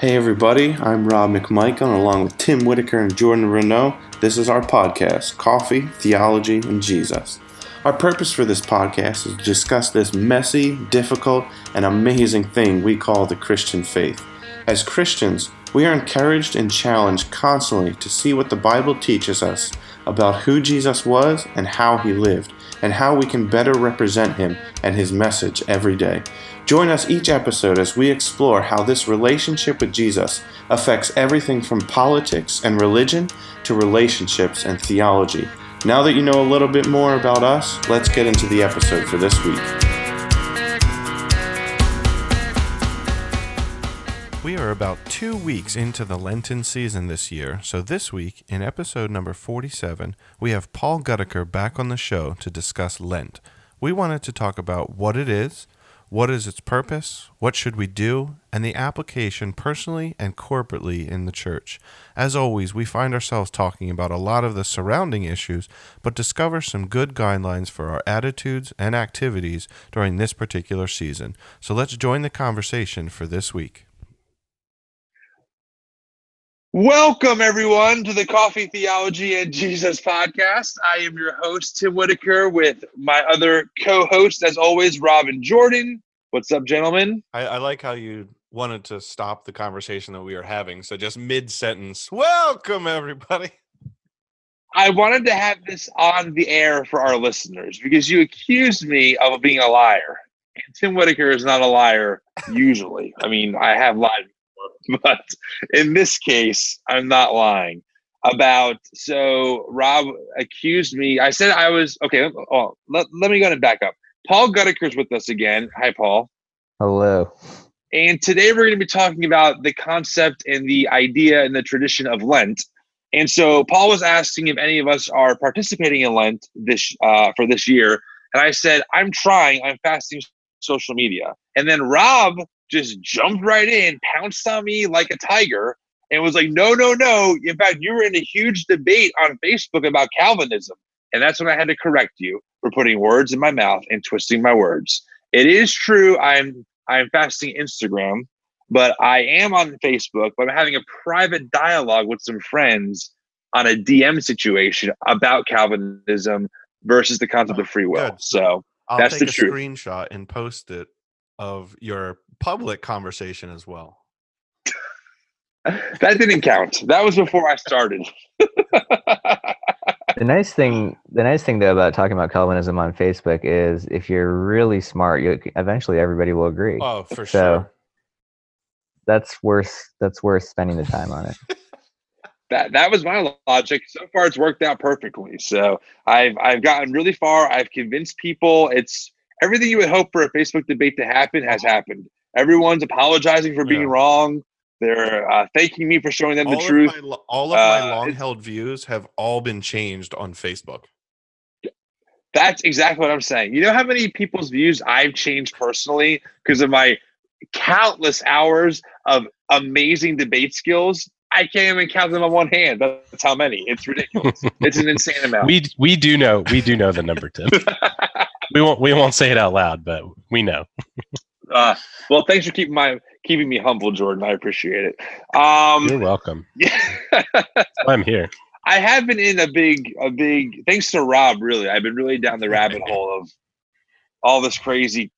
Hey everybody, I'm Rob McMichael along with Tim Whitaker and Jordan Renault. This is our podcast, Coffee, Theology, and Jesus. Our purpose for this podcast is to discuss this messy, difficult, and amazing thing we call the Christian faith. As Christians, we are encouraged and challenged constantly to see what the Bible teaches us about who Jesus was and how he lived, and how we can better represent him and his message every day. Join us each episode as we explore how this relationship with Jesus affects everything from politics and religion to relationships and theology. Now that you know a little bit more about us, let's get into the episode for this week. Are about two weeks into the Lenten season this year, so this week, in episode number 47, we have Paul Gutaker back on the show to discuss Lent. We wanted to talk about what it is, what is its purpose? What should we do? And the application personally and corporately in the church. As always, we find ourselves talking about a lot of the surrounding issues, but discover some good guidelines for our attitudes and activities during this particular season. So let's join the conversation for this week. Welcome, everyone, to the Coffee Theology and Jesus podcast. I am your host, Tim Whitaker, with my other co host, as always, Robin Jordan. What's up, gentlemen? I, I, like how you wanted to stop the conversation that we were having. So just mid sentence, welcome, everybody. I wanted to have this on the air for our listeners because you accused me of being a liar. And Tim Whitaker is not a liar usually. I mean, I have lied but in this case, I'm not lying. About so Rob accused me. I said I was okay. Oh, let, let me go and back up. Paul Gutaker's with us again. Hi, Paul. Hello. And today we're going to be talking about the concept and the idea and the tradition of Lent. And so Paul was asking if any of us are participating in Lent this uh, for this year, and I said I'm trying. I'm fasting social media. And then Rob just jumped right in, pounced on me like a tiger, and was like, no, no, no. In fact, you were in a huge debate on Facebook about Calvinism. And that's when I had to correct you for putting words in my mouth and twisting my words. It is true I'm I'm fasting Instagram, but I am on Facebook, but I'm having a private dialogue with some friends on a DM situation about Calvinism versus the concept oh, of free will. Good. So I'll that's take the a truth. screenshot and post it of your public conversation as well. that didn't count. That was before I started. the nice thing, the nice thing though about talking about Calvinism on Facebook is if you're really smart, you eventually everybody will agree. Oh, for so sure. That's worth that's worth spending the time on it. that that was my logic. So far, it's worked out perfectly. So I've I've gotten really far. I've convinced people. It's everything you would hope for a Facebook debate to happen has happened. Everyone's apologizing for being yeah. wrong. They're uh, thanking me for showing them all the truth. My, all of my uh, long-held views have all been changed on Facebook. That's exactly what I'm saying. You know how many people's views I've changed personally because of my countless hours of amazing debate skills. I can't even count them on one hand. That's how many. It's ridiculous. it's an insane amount. We we do know we do know the number, Tim. we won't we won't say it out loud, but we know. Uh, well, thanks for keeping my keeping me humble, Jordan. I appreciate it. Um, You're welcome. Yeah, I'm here. I have been in a big a big thanks to Rob. Really, I've been really down the rabbit hole of all this crazy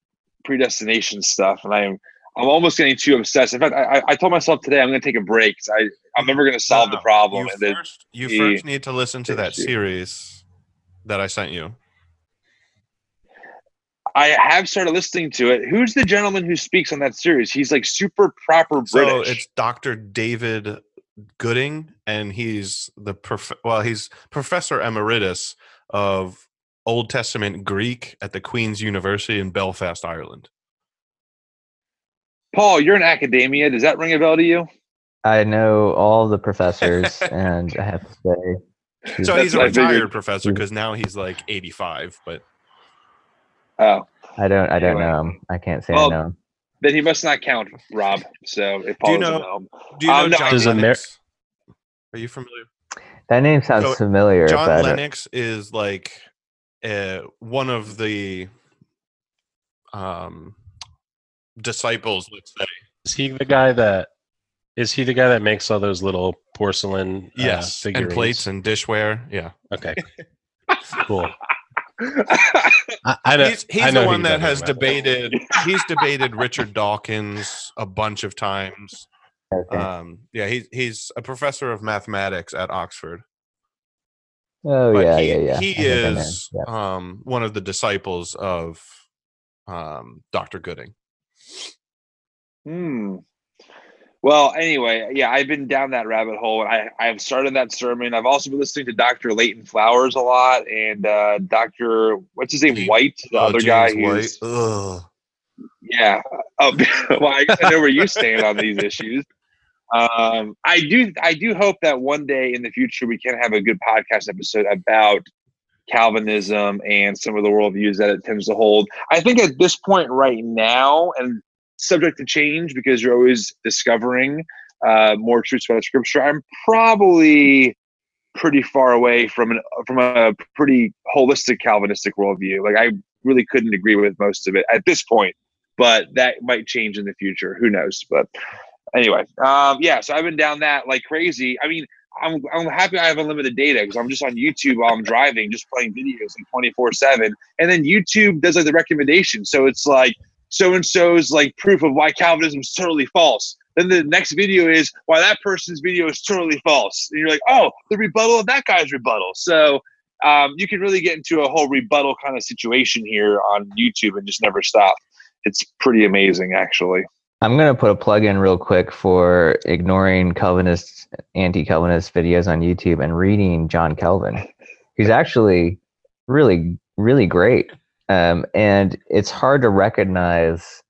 predestination stuff, and I'm I'm almost getting too obsessed. In fact, I, I told myself today I'm going to take a break. I I'm never going to solve no, the problem. You, first, you first need to listen to that series that I sent you. I have started listening to it. Who's the gentleman who speaks on that series? He's like super proper British. So it's Dr. David Gooding, and he's the prof- well, he's professor emeritus of Old Testament Greek at the Queen's University in Belfast, Ireland. Paul, you're in academia. Does that ring a bell to you? I know all the professors, and I have to say. So he's a retired professor because now he's like 85, but Oh. I don't. I don't know him. I can't say well, I know him. Then he must not count, Rob. So if Paul do you know? know do you know um, John no, Lennox? Are you familiar? That name sounds so familiar. John but Lennox is like uh, one of the um, disciples. Let's say. Is he the guy that Is he the guy that makes all those little porcelain? uh, Yes, and plates and dishware. Yeah, Okay, cool. I, I know, he's, he's I know the one that has about. debated. He's debated Richard Dawkins a bunch of times. Okay. Um, yeah, he's he's a professor of mathematics at Oxford. oh but yeah, he, yeah, yeah. He I think I know. is Yeah. um, one of the disciples of um, Dr. Gooding. Hmm. Well, anyway, yeah, I've been down that rabbit hole, and I I've started that sermon. I've also been listening to Dr. Leighton Flowers a lot, and uh, Dr. What's his name, White, the Oh, other guy. James White. Who's, yeah. Oh, well, I I know where you stand on these issues. Um, I do, I do hope that one day in the future we can have a good podcast episode about Calvinism and some of the worldviews that it tends to hold. I think at this point right now, and subject to change because you're always discovering uh, more truths about Scripture. I'm probably pretty far away from an from a pretty holistic Calvinistic worldview. Like I really couldn't agree with most of it at this point, but that might change in the future. Who knows? But anyway, um, yeah. So I've been down that like crazy. I mean, I'm I'm happy I have unlimited data because I'm just on YouTube while I'm driving, just playing videos like 24 seven, and then YouTube does like the recommendation. So it's like so and so's like proof of why Calvinism is totally false. Then the next video is why that person's video is totally false. And you're like, oh, the rebuttal of that guy's rebuttal. So um, you can really get into a whole rebuttal kind of situation here on YouTube and just never stop. It's pretty amazing, actually. I'm gonna put a plug in real quick for ignoring Calvinist, anti-Calvinist videos on YouTube and reading John Calvin. He's actually really, really great, um, and it's hard to recognize,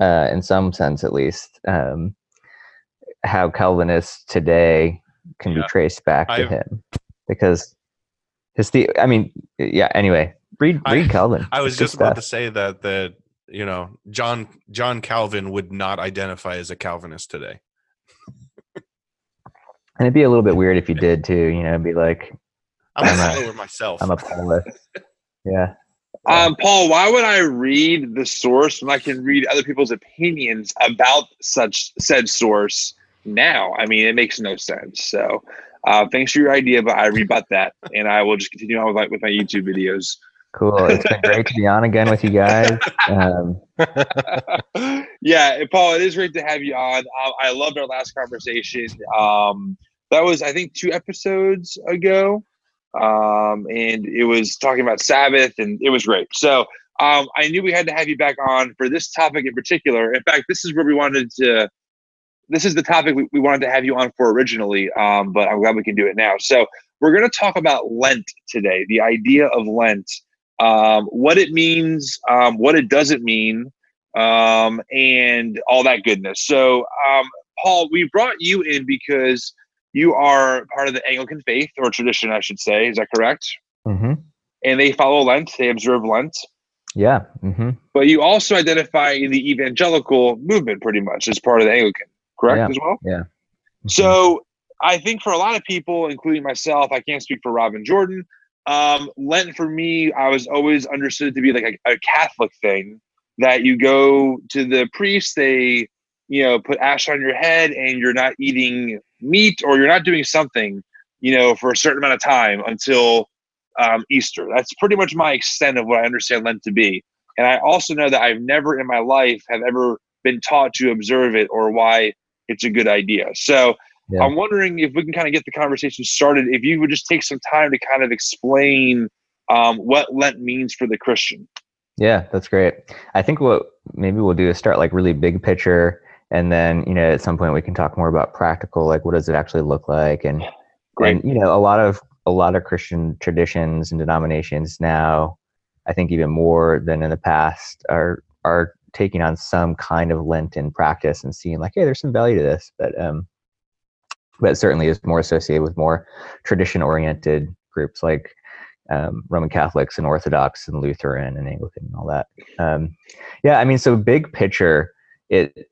uh, in some sense at least, um, how Calvinists today can Yeah. be traced back to I've- him because his the. I mean, yeah. Anyway, read I- read Calvin. I was It's just about to say that that you know John John Calvin would not identify as a Calvinist today. and it'd be a little bit weird if you did too. You know, be like, I'm a I'm a- follower myself. I'm a Paulist. Yeah. Um, Paul, why would I read the source when I can read other people's opinions about such said source now? I mean, it makes no sense. So, uh, thanks for your idea, but I rebut that, and I will just continue on with my, with my YouTube videos. Cool. It's been great to be on again with you guys. Um, yeah, Paul, it is great to have you on. Uh, I loved our last conversation. Um, that was, I think, two episodes ago, um, and it was talking about Sabbath, and it was great. So um, I knew we had to have you back on for this topic in particular. In fact, this is where we wanted to. This is the topic we, we wanted to have you on for originally, um, but I'm glad we can do it now. So we're going to talk about Lent today, the idea of Lent, um, what it means, um, what it doesn't mean, um, and all that goodness. So, um, Paul, we brought you in because you are part of the Anglican faith or tradition, I should say. Is that correct? mhm. And they follow Lent, they observe Lent. Yeah. hmm But you also identify in the evangelical movement pretty much as part of the Anglican, correct Yeah. as well? Yeah. So I think for a lot of people, including myself, I can't speak for Robin Jordan. Um, Lent for me, I was always understood to be like a, a Catholic thing that you go to the priest, they, you know, put ash on your head and you're not eating meat or you're not doing something, you know, for a certain amount of time until um, Easter. That's pretty much my extent of what I understand Lent to be. And I also know that I've never in my life have ever been taught to observe it or why it's a good idea. So Yeah. I'm wondering if we can kind of get the conversation started. If you would just take some time to kind of explain um, what Lent means for the Christian. Yeah, that's great. I think what maybe we'll do is start like really big picture, and then you know at some point we can talk more about practical, like what does it actually look like, and Great. and you know a lot of a lot of Christian traditions and denominations now, I think even more than in the past, are are taking on some kind of Lenten practice and seeing like, hey, there's some value to this, but um, but certainly is more associated with more tradition oriented groups like um, Roman Catholics and Orthodox and Lutheran and Anglican and all that. Um, yeah, I mean, so big picture, it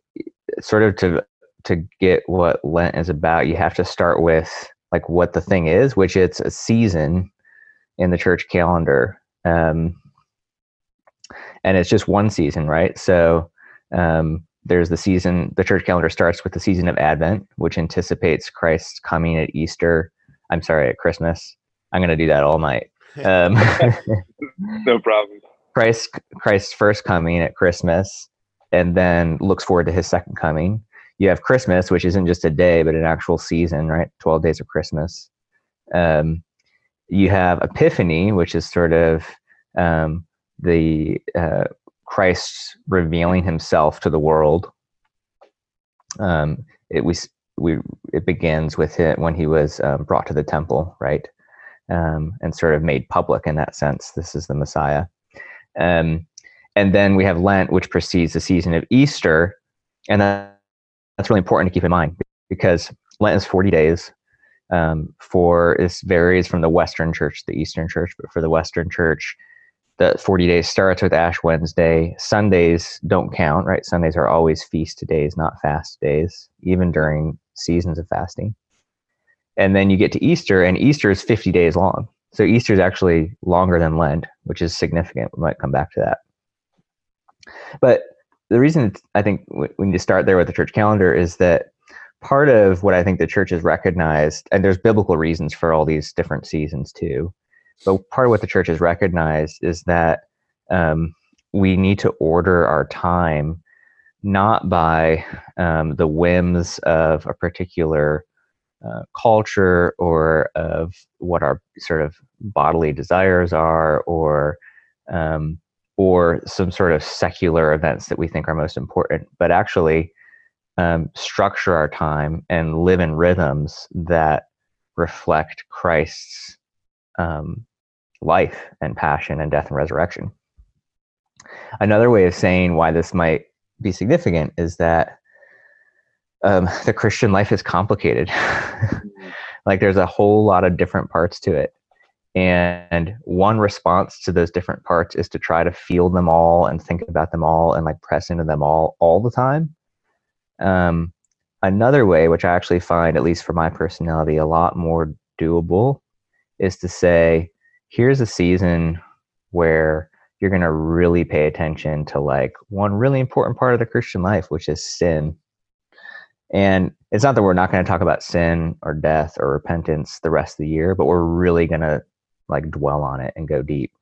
sort of to to get what Lent is about, you have to start with like what the thing is, which it's a season in the church calendar, um, and it's just one season, right? So um, there's the season. The church calendar starts with the season of Advent, which anticipates Christ's coming at Easter. I'm sorry, at Christmas. I'm going to do that all night. Um, no problem. Christ, Christ's first coming at Christmas, and then looks forward to his second coming. You have Christmas, which isn't just a day, but an actual season, right? 12 days of Christmas. Um, you have Epiphany, which is sort of um, the uh, Christ revealing himself to the world. Um, it was we it begins with it when he was um, brought to the temple, right, um, and sort of made public in that sense. This is the Messiah. Um, and then we have Lent, which precedes the season of Easter, and that's really important to keep in mind because Lent is forty days. Um, for this varies from the Western Church to the Eastern Church, but for the Western Church, the 40 days starts with Ash Wednesday. Sundays don't count, right? Sundays are always feast days, not fast days, even during seasons of fasting. And then you get to Easter, and Easter is 50 days long. So Easter is actually longer than Lent, which is significant. We might come back to that. But the reason I think need to start there with the church calendar is that part of what I think the church has recognized, and there's biblical reasons for all these different seasons too, but part of what the church has recognized is that um, we need to order our time not by um, the whims of a particular uh, culture or of what our sort of bodily desires are or um, or some sort of secular events that we think are most important, but actually um, structure our time and live in rhythms that reflect Christ's um, life and passion and death and resurrection. Another way of saying why this might be significant is that um, the Christian life is complicated. like there's a whole lot of different parts to it. And one response to those different parts is to try to feel them all and think about them all and like press into them all all the time. Um, another way, which I actually find, at least for my personality, a lot more doable, is to say, here's a season where you're going to really pay attention to like one really important part of the Christian life, which is sin. And it's not that we're not going to talk about sin or death or repentance the rest of the year, but we're really going to like dwell on it and go deep.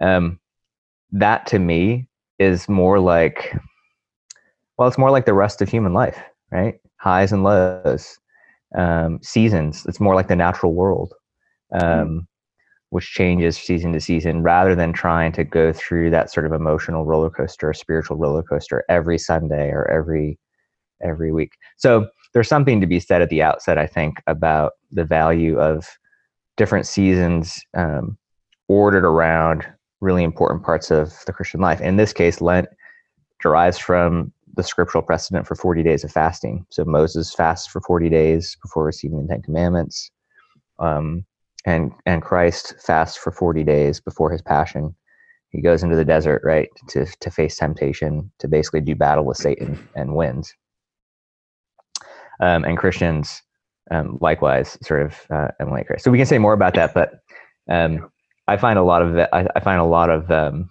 Um, that to me is more like, well, it's more like the rest of human life, right? Highs and lows, um, seasons. It's more like the natural world. Um, which changes season to season rather than trying to go through that sort of emotional roller coaster or spiritual roller coaster every sunday or every every week so there's something to be said at the outset i think about the value of different seasons um, ordered around really important parts of the christian life in this case lent derives from the scriptural precedent for 40 days of fasting so moses fasts for 40 days before receiving the ten commandments um, and and Christ fasts for 40 days before his passion. He goes into the desert, right, to to face temptation, to basically do battle with Satan and wins. Um, and Christians, um, likewise, sort of uh, emulate Christ. So we can say more about that, but um, I find a lot of I, I find a lot of um,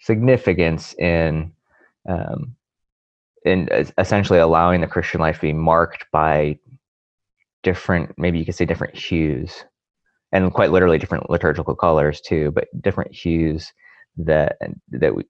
significance in um, in essentially allowing the Christian life to be marked by different maybe you could say different hues and quite literally different liturgical colors too but different hues that that we,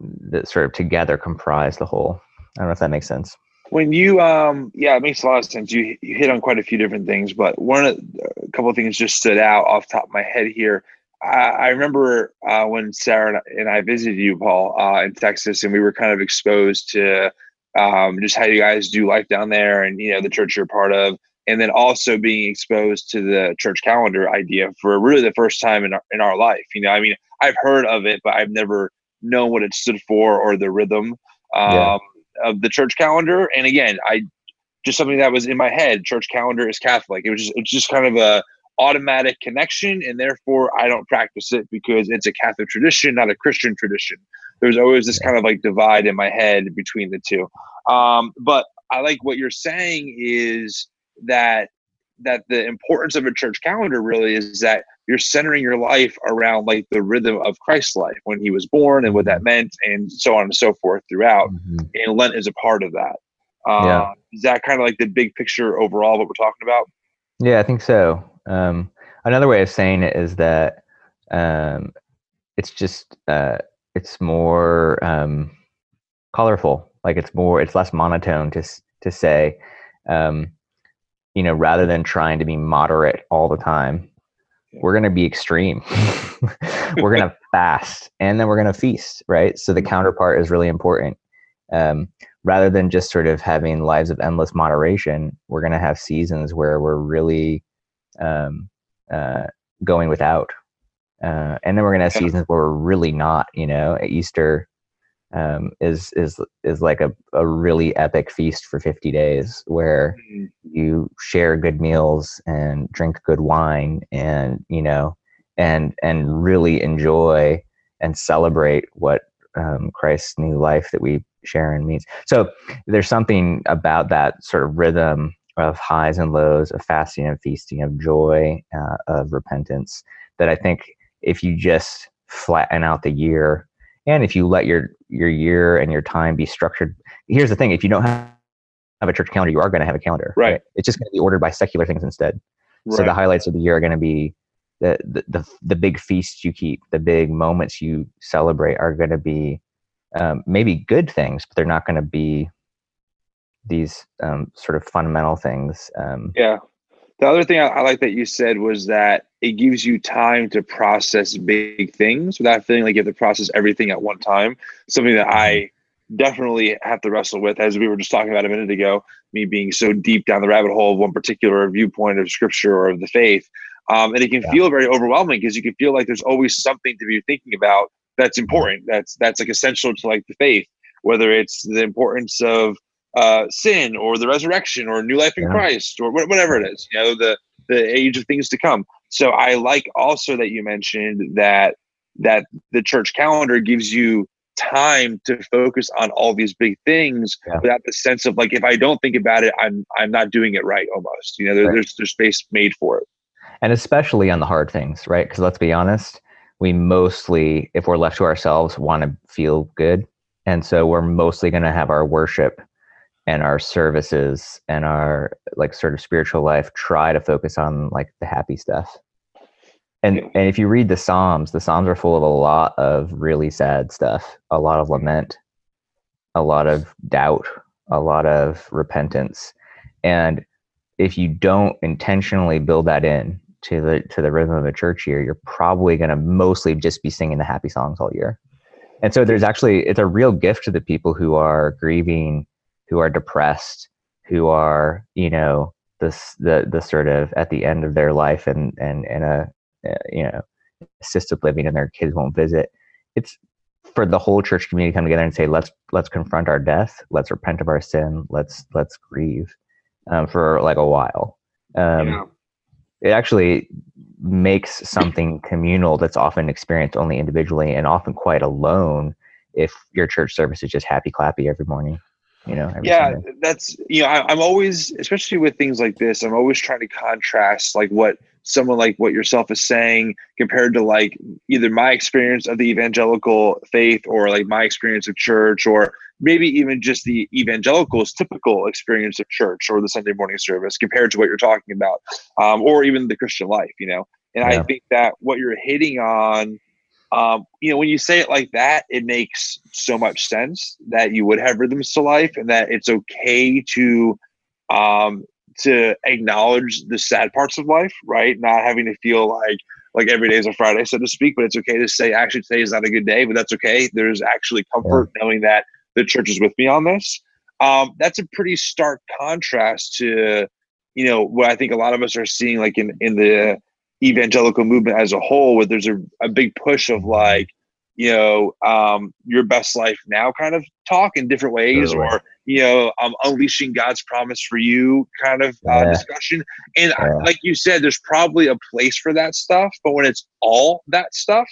that sort of together comprise the whole. I don't know if that makes sense when you um yeah it makes a lot of sense. You, you hit on quite a few different things but one of a couple of things just stood out off top of my head here. I, I remember uh, when sarah and i visited you paul uh, in texas and we were kind of exposed to um, just how you guys do life down there and you know the church you're part of and then also being exposed to the church calendar idea for really the first time in our, in our life you know? I mean i've heard of it but i've never known what it stood for or the rhythm. Um, yeah. Of the church calendar. And again i just something that was in my head church calendar is catholic. It was just, just kind of a automatic connection and therefore i don't practice it because it's a catholic tradition not a christian tradition. There's always this kind of like divide in my head between the two. Um, but I like what you're saying is that that the importance of a church calendar really is that you're centering your life around like the rhythm of Christ's life when he was born and what that meant and so on and so forth throughout. Mhm. And Lent is a part of that. Uh, Yeah. Is that kind of like the big picture overall what we're talking about? Yeah, I think so. Um, another way of saying it is that um, it's just uh, it's more um, colorful. Like it's more, it's less monotone to to say, um, you know, rather than trying to be moderate all the time, we're going to be extreme. we're going to fast, and then we're going to feast, right? So the counterpart is really important. Um, rather than just sort of having lives of endless moderation, we're going to have seasons where we're really um, uh, going without. Uh, and then we're going to have seasons where we're really not, you know, Easter um, is, is, is like a, a really epic feast for 50 days where you share good meals and drink good wine and, you know, and, and really enjoy and celebrate what um, Christ's new life that we share and means. So there's something about that sort of rhythm of highs and lows, of fasting and feasting, of joy, uh, of repentance that I think if you just flatten out the year and if you let your your year and your time be structured here's the thing if you don't have, have a church calendar you are going to have a calendar Right. it's just going to be ordered by secular things instead Right. so the highlights of the year are going to be the, the the the big feasts you keep, the big moments you celebrate are going to be um, maybe good things, but they're not going to be these um, sort of fundamental things. Um, Yeah. The other thing I, I like that you said was that it gives you time to process big things without feeling like you have to process everything at one time. Something that I definitely have to wrestle with, as we were just talking about a minute ago, me being so deep down the rabbit hole of one particular viewpoint of scripture or of the faith. Um, and it can Yeah. feel very overwhelming because you can feel like there's always something to be thinking about that's important. That's that's like essential to like the faith, whether it's the importance of uh, sin or the resurrection or new life in Yeah. Christ or wha- whatever it is, you know, the the age of things to come. So I like also that you mentioned that that the church calendar gives you time to focus on all these big things Yeah. without the sense of like if I don't think about it, I'm I'm not doing it right almost. You know, there, Right. there's there's space made for it. and especially on the hard things, right? Because let's be honest, we mostly, if we're left to ourselves, want to feel good. And so we're mostly going to have our worship and our services and our like sort of spiritual life try to focus on like the happy stuff. And and if you read the Psalms, the Psalms are full of a lot of really sad stuff, a lot of mm-hmm. lament, a lot of doubt, a lot of repentance. And if you don't intentionally build that in to the to the rhythm of a church year, you're probably going to mostly just be singing the happy songs all year. And so there's actually it's a real gift to the people who are grieving, who are depressed, who are you know the s- the the sort of at the end of their life and and in a uh, you know assisted living and their kids won't visit. It's for the whole church community to come together and say let's let's confront our death, let's repent of our sin, let's let's grieve um, for like a while. Um, yeah. it actually makes something communal that's often experienced only individually and often quite alone if your church service is just happy clappy every morning you know yeah Sunday. that's you know I, i'm always especially with things like this i'm always trying to contrast like what someone like what yourself is saying compared to like either my experience of the evangelical faith or like my experience of church or maybe even just the evangelicals typical experience of church or the sunday morning service compared to what you're talking about um, or even the christian life you know and i think that what you're hitting on um, you know, when you say it like that, it makes so much sense that you would have rhythms to life and that it's okay to um to acknowledge the sad parts of life, right? Not having to feel like like every day is a Friday, so to speak, but it's okay to say actually today is not a good day, but that's okay. There's actually comfort knowing that the church is with me on this. Um, that's a pretty stark contrast to, you know, what I think a lot of us are seeing like in in the evangelical movement as a whole, where there's a, a big push of like, you know, um, your best life now kind of talk in different ways, Totally. or you know, um, unleashing God's promise for you kind of uh, Yeah. discussion. And I- like you said, there's probably a place for that stuff, but when it's all that stuff,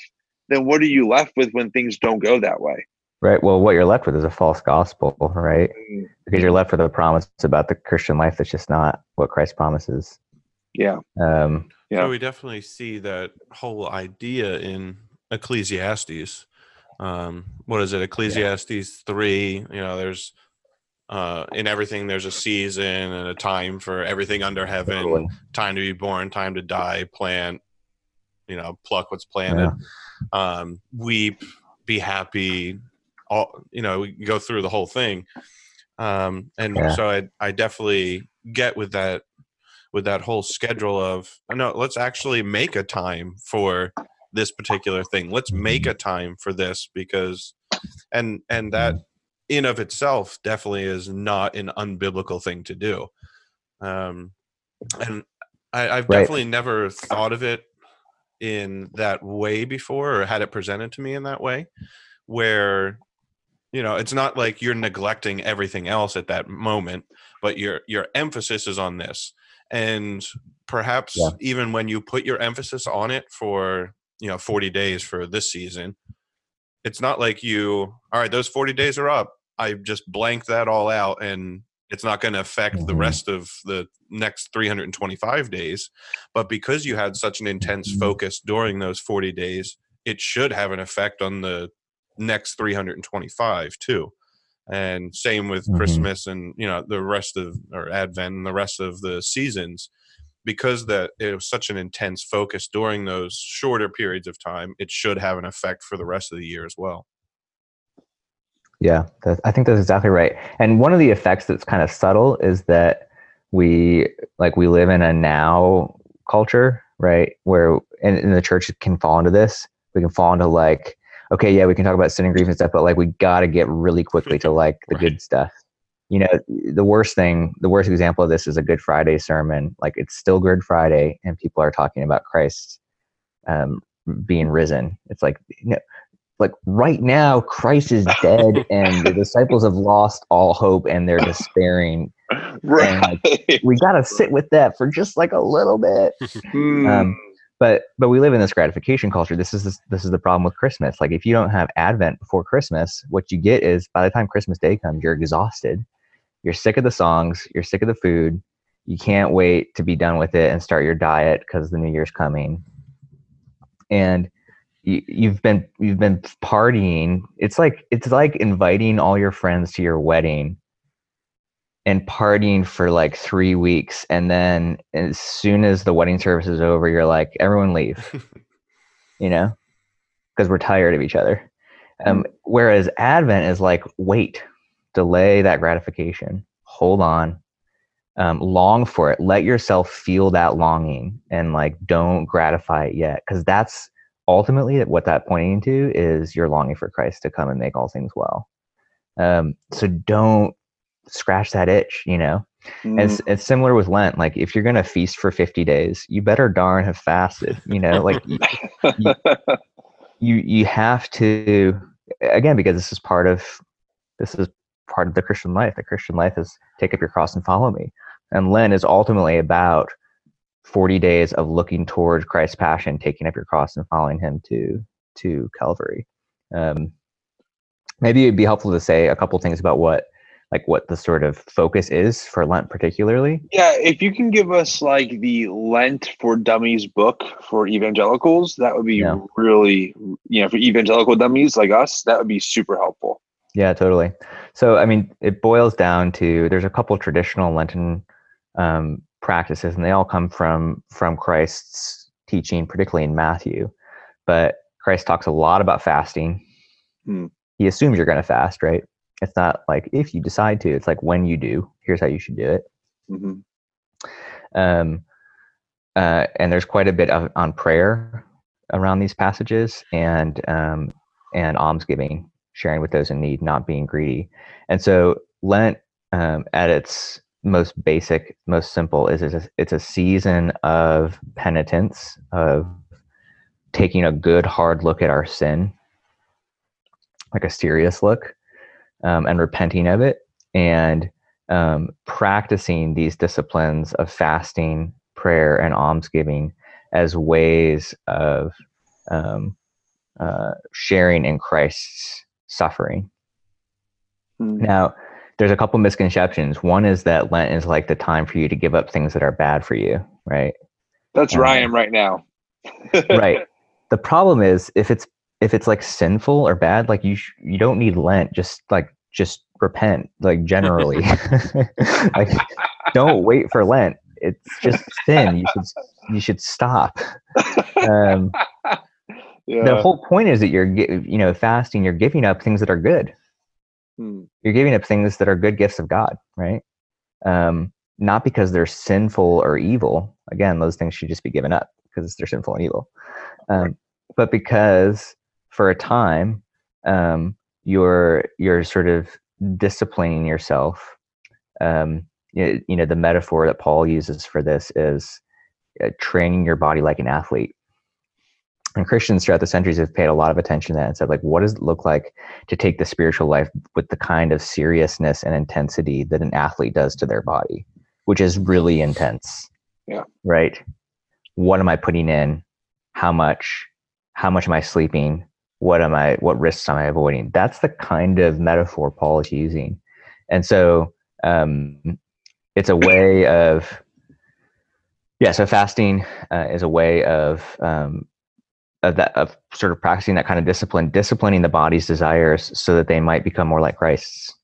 then what are you left with when things don't go that way? right well what you're left with is a false gospel right because you're left with a promise about the christian life that's just not what christ promises Yeah. Um, Yeah. So we definitely see that whole idea in Ecclesiastes. Um, what is it? Ecclesiastes three. You know, there's uh, in everything there's a season and a time for everything under heaven. totally. Time to be born, time to die. Plant. You know, pluck what's planted. Um, weep, be happy. All you know, we go through the whole thing. Um, and Yeah. so I I definitely get with that with that whole schedule of no let's actually make a time for this particular thing. Let's make a time for this because and and that in of itself definitely is not an unbiblical thing to do. Um and I, i've Right. definitely never thought of it in that way before or had it presented to me in that way where you know it's not like you're neglecting everything else at that moment but your your emphasis is on this and perhaps Yeah. even when you put your emphasis on it for you know 40 days for this season it's not like you all right those 40 days are up i just blanked that all out and it's not going to affect the Mhm. rest of the next 325 days but because you had such an intense Mhm. focus during those 40 days it should have an effect on the next 325 too and same with Mhm. christmas and you know the rest of or advent and the rest of the seasons because that it was such an intense focus during those shorter periods of time it should have an effect for the rest of the year as well Yeah, that, I think that's exactly right. And one of the effects that's kind of subtle is that we like we live in a now culture, right? Where and, and the church can fall into this. We can fall into like, okay, yeah, we can talk about sin and grief and stuff, but like we got to get really quickly to like the Right. good stuff. You know, the worst thing, the worst example of this is a Good Friday sermon. Like it's still Good Friday, and people are talking about Christ um, being risen. It's like, no, like right now christ is dead and the disciples have lost all hope and they're despairing Right. we got to sit with that for just like a little bit Hmm. Um, but but we live in this gratification culture. This is this, this is the problem with christmas. Like if you don't have advent before christmas what you get is by the time christmas day comes you're exhausted. You're sick of the songs. You're sick of the food. You can't wait to be done with it and start your diet because the new year's coming. And you, you've been you've been partying. It's like it's like inviting all your friends to your wedding and partying for like three weeks and then as soon as the wedding service is over you're like everyone leave you know? Because we're tired of each other. Um, whereas advent is like wait delay that gratification. Hold on. Um, long for it. Let yourself feel that longing and like don't gratify it yet. Because that's ultimately what that pointing to is you're longing for christ to come and make all things well. Um, so don't scratch that itch you know? Hmm. and it's, it's similar with lent like if you're gonna feast for 50 days you better darn have fasted you know? Like you, you you have to again because this is part of this is part of the christian life the christian life is take up your cross and follow me. And lent is ultimately about 40 days of looking toward christ's passion taking up your cross and following him to to calvary. Um, maybe it'd be helpful to say a couple things about what like what the sort of focus is for lent particularly Yeah, if you can give us like the Lent for Dummies book for evangelicals, that would be Yeah. really, you know, for evangelical dummies like us, that would be super helpful. Yeah, totally. So, I mean, it boils down to there's a couple traditional Lenten um, practices, and they all come from from Christ's teaching, particularly in Matthew. But Christ talks a lot about fasting. Hmm. He assumes you're going to fast, right? It's not like if you decide to. It's like when you do. Here's how you should do it. hmm Um, uh, and there's quite a bit of, on prayer around these passages and um, and almsgiving, sharing with those in need, not being greedy. And so Lent, um, at its most basic, most simple, is it's a, it's a season of penitence, of taking a good hard look at our sin, like a serious look, um, and repenting of it, and um, practicing these disciplines of fasting, prayer, and almsgiving as ways of um, uh, sharing in Christ's suffering. Hmm. Now, there's a couple misconceptions. One is that Lent is like the time for you to give up things that are bad for you, right? That's where I Um, am right now. right. The problem is if it's if it's like sinful or bad, like you sh- you don't need Lent. Just like just repent, like generally. like don't wait for Lent. It's just sin. You should you should stop. Um, yeah. the whole point is that you're you know fasting. You're giving up things that are good. Hmm. You're giving up things that are good gifts of God, right? Um, not because they're sinful or evil. Again, those things should just be given up because they're sinful and evil. Um, but because for a time, um, you're you're sort of disciplining yourself. Um, you, you know, the metaphor that Paul uses for this is uh, training your body like an athlete. And Christians throughout the centuries have paid a lot of attention to that and said, like, what does it look like to take the spiritual life with the kind of seriousness and intensity that an athlete does to their body, which is really intense. Yeah. Right. What am I putting in? How much? How much am I sleeping? What am I? What risks am I avoiding? That's the kind of metaphor Paul is using, and so um, it's a way of yeah. So fasting uh, is a way of um, of that of sort of practicing that kind of discipline, disciplining the body's desires so that they might become more like Christ's,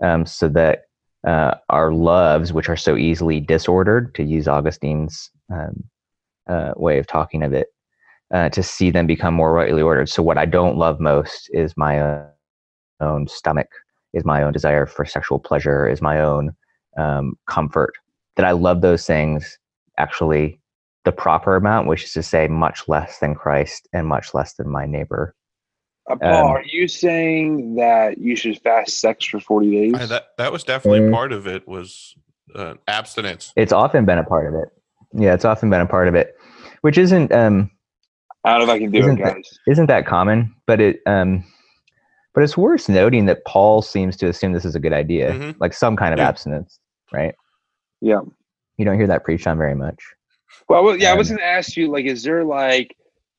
um, so that uh, our loves, which are so easily disordered, to use Augustine's um, uh, way of talking of it, uh, to see them become more rightly ordered. So what I don't love most is my own, own stomach, is my own desire for sexual pleasure, is my own um, comfort. That I love those things actually the proper amount, which is to say much less than Christ and much less than my neighbor. Uh, Paul, um, are you saying that you should fast sex for 40 days? I, that that was definitely Mm. part of it was uh, abstinence. It's often been a part of it. Yeah, it's often been a part of it, which isn't um, I don't know if I can do Isn't it, that- guys. isn't that common, but it um, but it's worth noting that Paul seems to assume this is a good idea, Mhm. like some kind of Yeah. abstinence, right? Yeah. You don't hear that preached on very much. Well, well, yeah, I was Um, going to ask you, like, is there like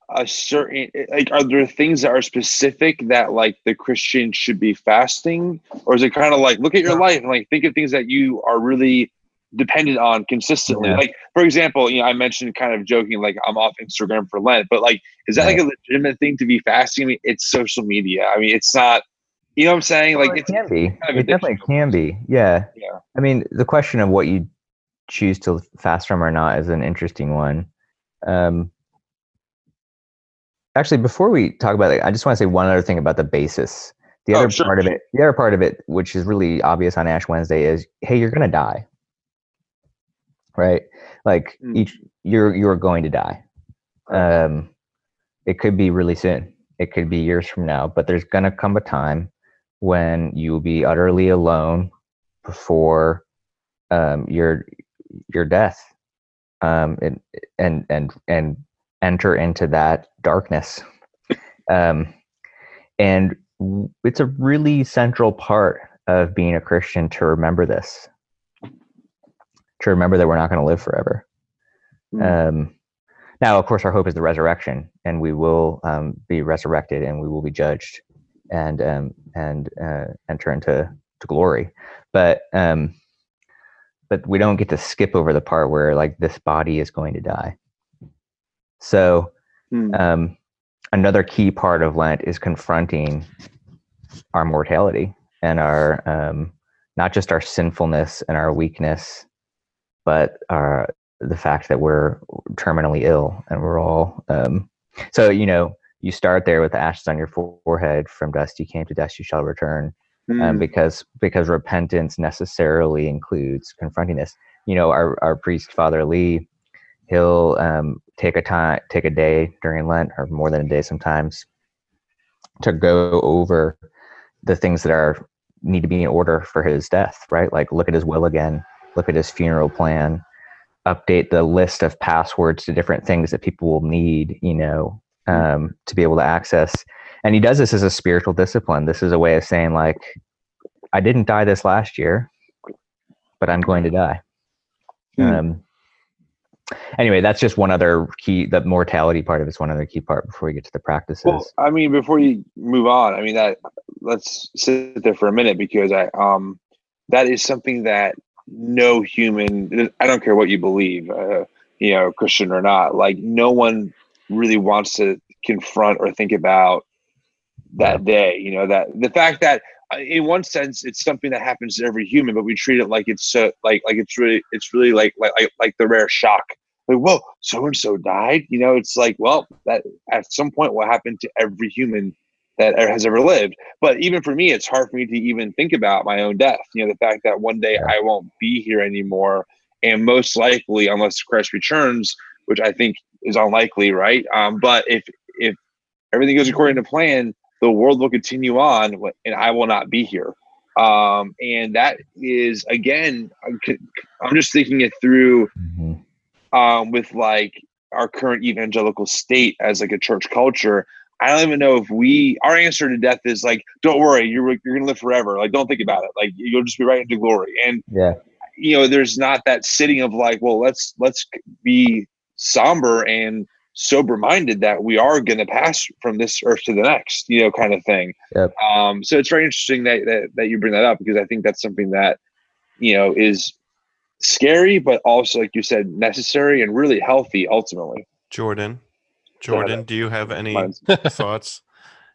a certain, like, are there things that are specific that like the Christian should be fasting, or is it kind of like look at your life and like think of things that you are really dependent on consistently? Yeah. Like, for example, you know, I mentioned kind of joking, like I'm off Instagram for Lent, but like, is that like a legitimate thing to be fasting? I mean, it's social media. I mean, it's not. You know what I'm saying? Like, Well, it can be. kind of It definitely can be. Yeah. Yeah. I mean, the question of what you choose to fast from or not is an interesting one. Um, actually, before we talk about it, I just want to say one other thing about the basis. The Oh, other sure, part of it, the other part of it, which is really obvious on Ash Wednesday, is hey, you're gonna die, right? Like Mm. each, you're you're going to die. Um, it could be really soon. It could be years from now, but there's gonna come a time when you will be utterly alone before um, your your death, um, and and and and enter into that darkness. Um, and it's a really central part of being a Christian to remember this, to remember that we're not going to live forever. Mm. Um, now, of course, our hope is the resurrection, and we will um, be resurrected, and we will be judged, and um, and uh, enter into to glory. But um, but we don't get to skip over the part where like this body is going to die. So Hmm. um, another key part of Lent is confronting our mortality and our um, not just our sinfulness and our weakness, but our the fact that we're terminally ill and we're all um, so you know you start there with the ashes on your forehead from dust you came to dust you shall return um, Mm. because because repentance necessarily includes confronting this. You know, our our priest Father Lee, he'll um, take a time, take a day during Lent, or more than a day sometimes, to go over the things that are need to be in order for his death. Right, like look at his will again, look at his funeral plan, update the list of passwords to different things that people will need. You know, um, to be able to access and he does this as a spiritual discipline this is a way of saying like i didn't die this last year but i'm going to die Hmm. um anyway that's just one other key the mortality part of it's one other key part before we get to the practices Well, I mean, before you move on, I mean that let's sit there for a minute because I um that is something that no human i don't care what you believe uh, you know christian or not like no one really wants to confront or think about that day you know that the fact that uh, in one sense it's something that happens to every human but we treat it like it's so like like it's really it's really like like like, like the rare shock. Like whoa so and so died? You know it's like well that at some point will happen to every human that has ever lived. But even for me it's hard for me to even think about my own death. You know the fact that one day i won't be here anymore and most likely unless christ returns which i think is unlikely right? Um, but if if everything goes according to plan the world will continue on and i will not be here. Um, and that is again i'm just thinking it through mm-hmm. um, with like our current evangelical state as like a church culture I don't even know if we our answer to death is like, don't worry, you're you're gonna live forever. Like, don't think about it. Like, you'll just be right into glory. And yeah, you know, there's not that sitting of like, well, let's let's be somber and sober minded that we are going to pass from this earth to the next, you know, kind of thing. Yep. Um, so it's very interesting that, that that you bring that up because I think that's something that you know is scary, but also, like you said, necessary and really healthy ultimately. Jordan, Jordan, do you have any thoughts?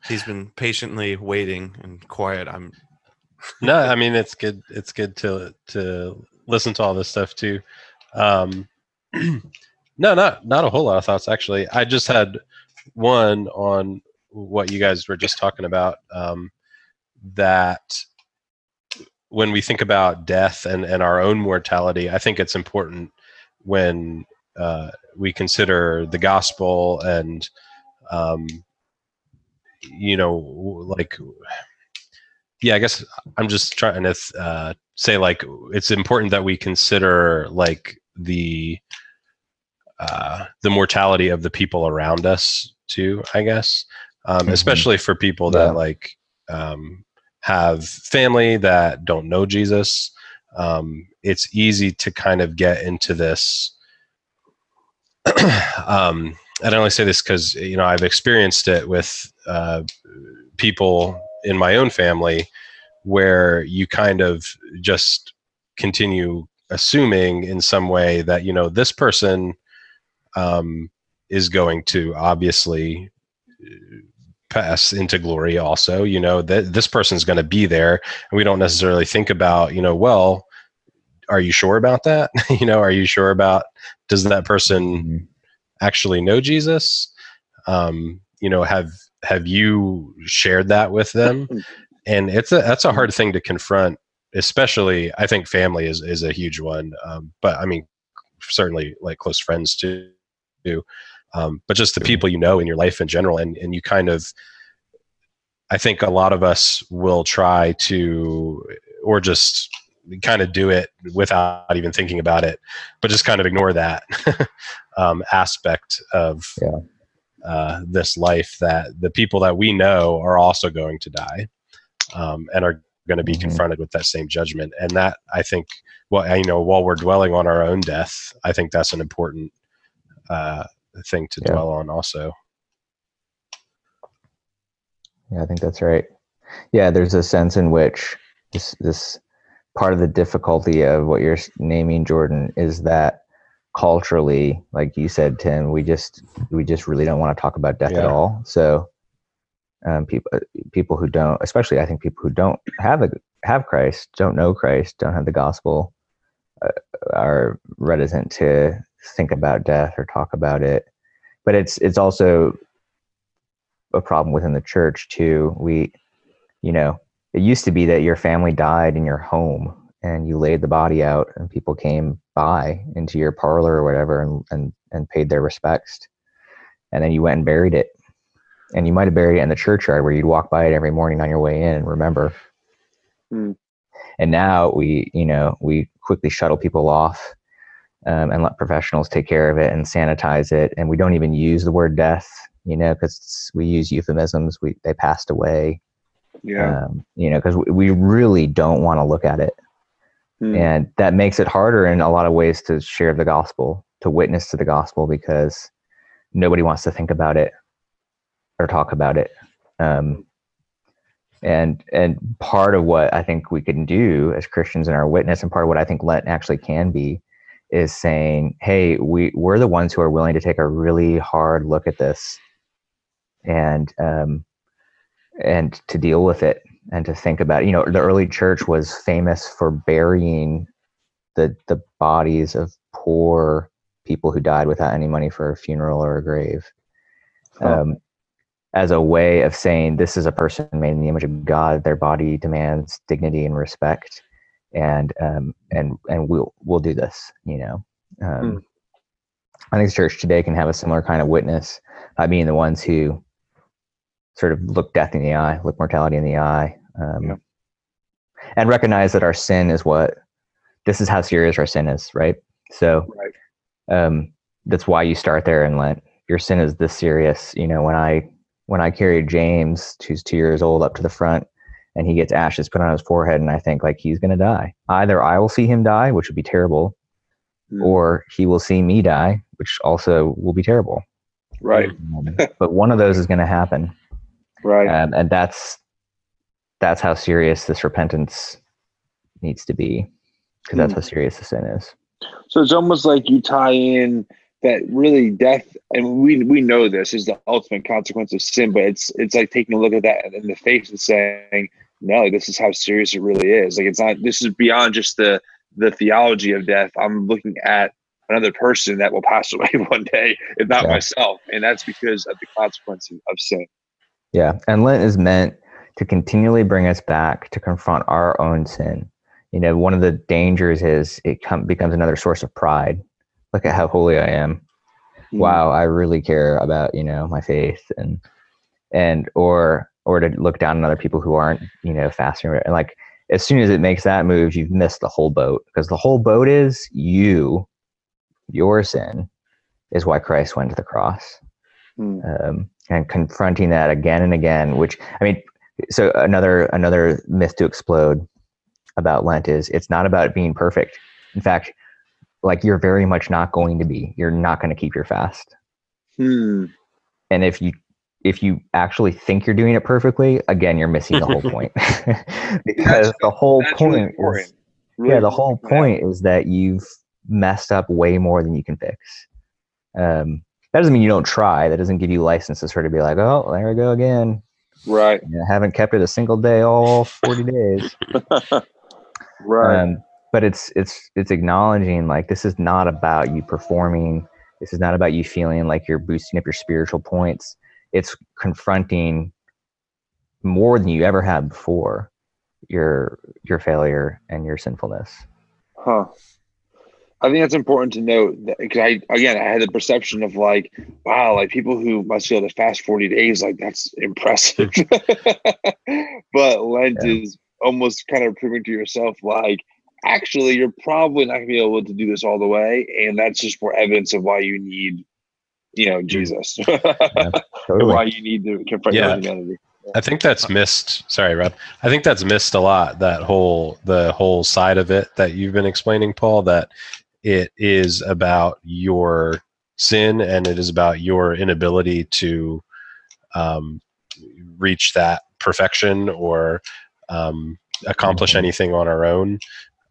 He's been patiently waiting and quiet. I'm no, I mean it's good. It's good to to listen to all this stuff too. Um, no, not not a whole lot of thoughts actually. I just had one on what you guys were just talking about. Um, that when we think about death and and our own mortality, I think it's important when uh, we consider the gospel and um, you know like yeah i guess i'm just trying to uh, say like it's important that we consider like the uh, the mortality of the people around us too i guess um, mm-hmm. especially for people yeah. that like um, have family that don't know jesus um, it's easy to kind of get into this um, I don't only say this because you know I've experienced it with uh, people in my own family, where you kind of just continue assuming in some way that you know this person um, is going to obviously uh, pass into glory also you know that this person's going to be there. And we don't necessarily think about you know well are you sure about that? You know are you sure about does that person mm-hmm. actually know jesus? Um, you know have have you shared that with them? And it's a that's a hard thing to confront especially i think family is is a huge one um, but i mean certainly like close friends too um, but just the people you know in your life in general and and you kind of i think a lot of us will try to or just kind of do it without even thinking about it, but just kind of ignore that um, aspect of yeah. uh, this life that the people that we know are also going to die um, and are going to be mm-hmm. confronted with that same judgment. And that I think, well, you know, while we're dwelling on our own death, I think that's an important uh, thing to yeah. dwell on also. Yeah, I think that's right. Yeah, there's a sense in which this this part of the difficulty of what you're naming jordan is that culturally like you said tim we just we just really don't want to talk about death yeah. at all. So um, people people who don't especially i think people who don't have a have christ don't know christ don't have the gospel uh, are reticent to think about death or talk about it. But it's it's also a problem within the church too. We you know it used to be that your family died in your home and you laid the body out and people came by into your parlor or whatever and, and, and paid their respects. And then you went and buried it. And you might have buried it in the churchyard where you'd walk by it every morning on your way in and remember. Mm. And now we, you know, we quickly shuttle people off um, and let professionals take care of it and sanitize it. And we don't even use the word death, you know, because we use euphemisms. We they passed away yeah. Um, you know, because we really don't want to look at it. Hmm. And that makes it harder in a lot of ways to share the gospel, to witness to the gospel, because nobody wants to think about it or talk about it. Um, and and part of what I think we can do as Christians in our witness, and part of what I think Lent actually can be, is saying, "Hey, we we're the ones who are willing to take a really hard look at this, and um, and to deal with it, and to think about. It. You know, the early church was famous for burying the the bodies of poor people who died without any money for a funeral or a grave." Um, as a way of saying this is a person made in the image of God. Their body demands dignity and respect, and um, and and we'll we'll do this. You know, um, mm. I think the church today can have a similar kind of witness by being the ones who sort of look death in the eye, look mortality in the eye, um, yeah. and recognize that our sin is what this is how serious our sin is. Right. So. Right. Um, that's why you start there and Lent. Your sin is this serious. You know, when I when I carried James, who's two years old, up to the front and he gets ashes put on his forehead, and I think like he's going to die. Either I will see him die, which would be terrible, mm. or he will see me die, which also will be terrible. Right. But one of those is going to happen. Right. Um, and that's that's how serious this repentance needs to be, because mm. that's how serious the sin is. So it's almost like you tie in that really death and we we know this is the ultimate consequence of sin but it's it's like taking a look at that in the face and saying no this is how serious it really is like it's not this is beyond just the the theology of death i'm looking at another person that will pass away one day if not yeah. myself and that's because of the consequences of sin yeah and lent is meant to continually bring us back to confront our own sin you know one of the dangers is it com- becomes another source of pride look at how holy I am. Mm. Wow, I really care about, you know, my faith and and or or to look down on other people who aren't, you know, fasting and like as soon as it makes that move, you've missed the whole boat because the whole boat is you, your sin is why Christ went to the cross. Mm. Um, and confronting that again and again, which I mean, so another another myth to explode about Lent is it's not about being perfect. In fact, like you're very much not going to be you're not going to keep your fast hmm. and if you if you actually think you're doing it perfectly again you're missing the whole point because the whole point really is, really yeah the whole point yeah. is that you've messed up way more than you can fix um, that doesn't mean you don't try. That doesn't give you license to sort of be like oh there we go again. Right. You know, haven't kept it a single day all 40 days. Right. Um, but it's it's it's acknowledging like this is not about you performing. This is not about you feeling like you're boosting up your spiritual points. It's confronting more than you ever had before your your failure and your sinfulness. Huh i think that's important to note because i again i had the perception of like wow like people who must be able to fast 40 days like that's impressive but lent yeah. is almost kind of proving to yourself like actually you're probably not going to be able to do this all the way and that's just more evidence of why you need you know jesus yeah, totally. why you need to confront yeah. your humanity I think that's missed. Sorry, Rob. I think that's missed a lot. That whole the whole side of it that you've been explaining, Paul. That it is about your sin and it is about your inability to um, reach that perfection or um, accomplish mm-hmm. anything on our own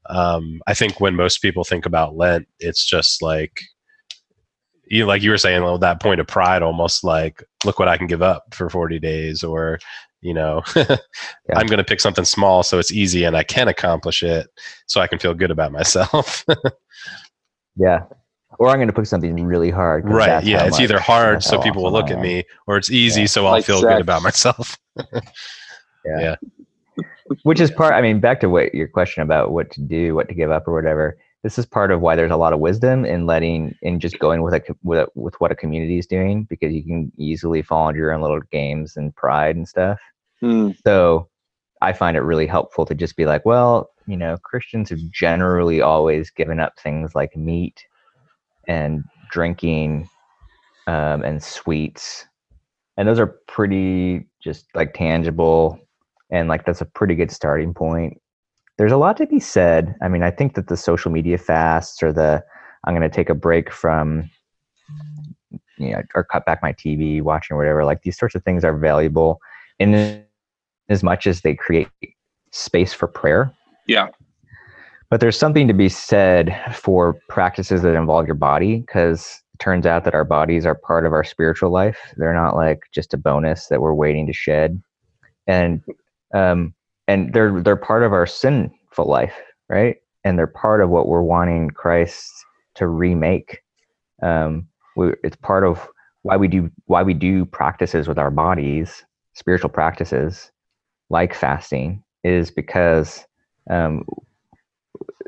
um, I think when most people think about Lent, it's just like you like you were saying well, that point of pride almost like look what I can give up for 40 days or you know yeah. I'm going to pick something small so it's easy and I can accomplish it so I can feel good about myself. yeah. Or I'm going to pick something really hard. Right. Yeah. It's much, either hard so people will look at me or it's easy yeah. so I'll like feel sex. good about myself. yeah. yeah which is part i mean back to what your question about what to do what to give up or whatever this is part of why there's a lot of wisdom in letting in just going with a with, a, with what a community is doing because you can easily fall into your own little games and pride and stuff. Mm. so i find it really helpful to just be like well you know christians have generally always given up things like meat and drinking um, and sweets. And those are pretty just like tangible and like that's a pretty good starting point there's a lot to be said i mean i think that the social media fasts or the i'm going to take a break from you know or cut back my tv watching or whatever like these sorts of things are valuable in as much as they create space for prayer. Yeah. But there's something to be said for practices that involve your body because it turns out that our bodies are part of our spiritual life. They're not like just a bonus that we're waiting to shed. And um and they're they're part of our sinful life, right? And they're part of what we're wanting Christ to remake. Um we, it's part of why we do why we do practices with our bodies, spiritual practices like fasting is because um,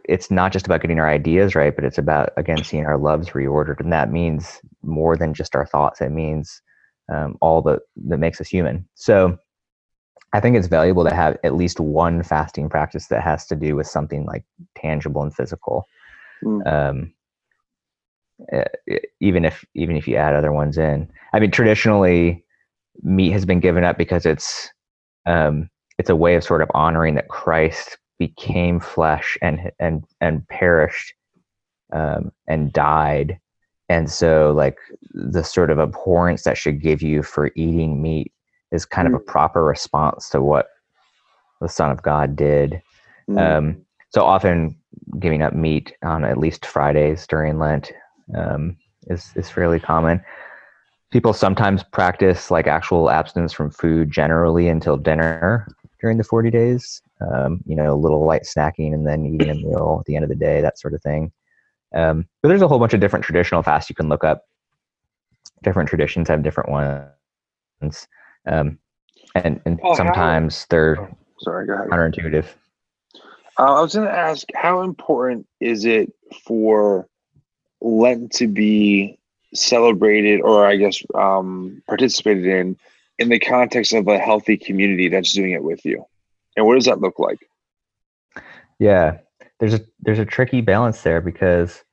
it's not just about getting our ideas right, but it's about again seeing our loves reordered, and that means more than just our thoughts. It means um, all that that makes us human. So, I think it's valuable to have at least one fasting practice that has to do with something like tangible and physical. Mm. Um, even if even if you add other ones in, I mean, traditionally, meat has been given up because it's um, it's a way of sort of honoring that Christ became flesh and and and perished um, and died and so like the sort of abhorrence that should give you for eating meat is kind mm. of a mm. proper response to what the son of god did mm. um, so often giving up meat on at least fridays during lent um, is is fairly common people sometimes practice like actual abstinence from food generally until dinner during the 40 days. Um, you know, a little light snacking and then eating a meal at the end of the day, that sort of thing. Um, but there's a whole bunch of different traditional fasts you can look up. Different traditions have different ones. Um, and and oh, sometimes how, they're oh, sorry, go ahead. counterintuitive. Uh, I was going to ask, how important is it for Lent to be celebrated, or I guess um, participated in, in the context of a healthy community that's doing it with you? And what does that look like? Yeah, there's a there's a tricky balance there because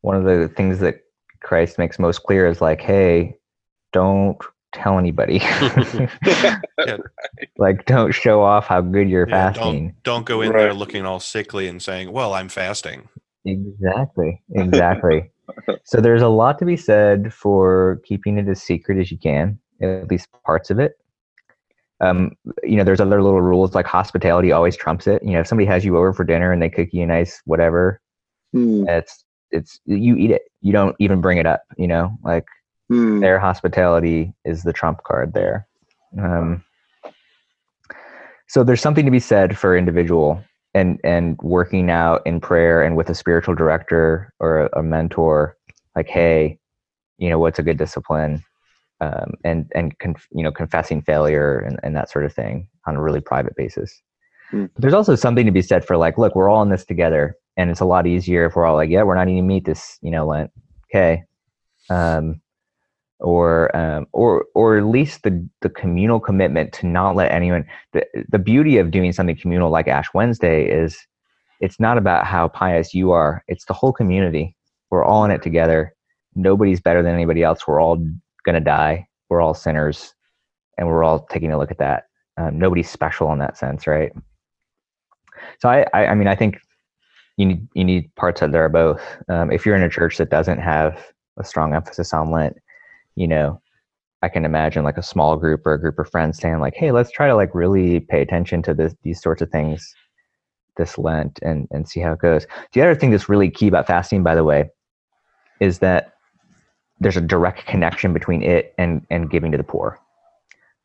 one of the things that Christ makes most clear is like, hey, don't tell anybody. yeah. Like, don't show off how good you're yeah, fasting. Don't, don't go in right. there looking all sickly and saying, "Well, I'm fasting." Exactly. Exactly. so there's a lot to be said for keeping it as secret as you can at least parts of it. Um, you know, there's other little rules like hospitality always trumps it. You know, if somebody has you over for dinner and they cook you a nice whatever, mm. it's it's you eat it. You don't even bring it up. You know, like mm. their hospitality is the trump card there. Um, so there's something to be said for individual and and working out in prayer and with a spiritual director or a, a mentor. Like, hey, you know, what's a good discipline? um, and and conf, you know confessing failure and, and that sort of thing on a really private basis. Mm. There's also something to be said for like, look, we're all in this together, and it's a lot easier if we're all like, yeah, we're not eating meat this you know Lent, okay, um, or um, or or at least the the communal commitment to not let anyone. The the beauty of doing something communal like Ash Wednesday is it's not about how pious you are; it's the whole community. We're all in it together. Nobody's better than anybody else. We're all to die. We're all sinners, and we're all taking a look at that. Um, nobody's special in that sense, right? So I, I, I, mean, I think you need you need parts of there both. Um, if you're in a church that doesn't have a strong emphasis on Lent, you know, I can imagine like a small group or a group of friends saying like, "Hey, let's try to like really pay attention to this these sorts of things this Lent and and see how it goes." The other thing that's really key about fasting, by the way, is that there's a direct connection between it and and giving to the poor.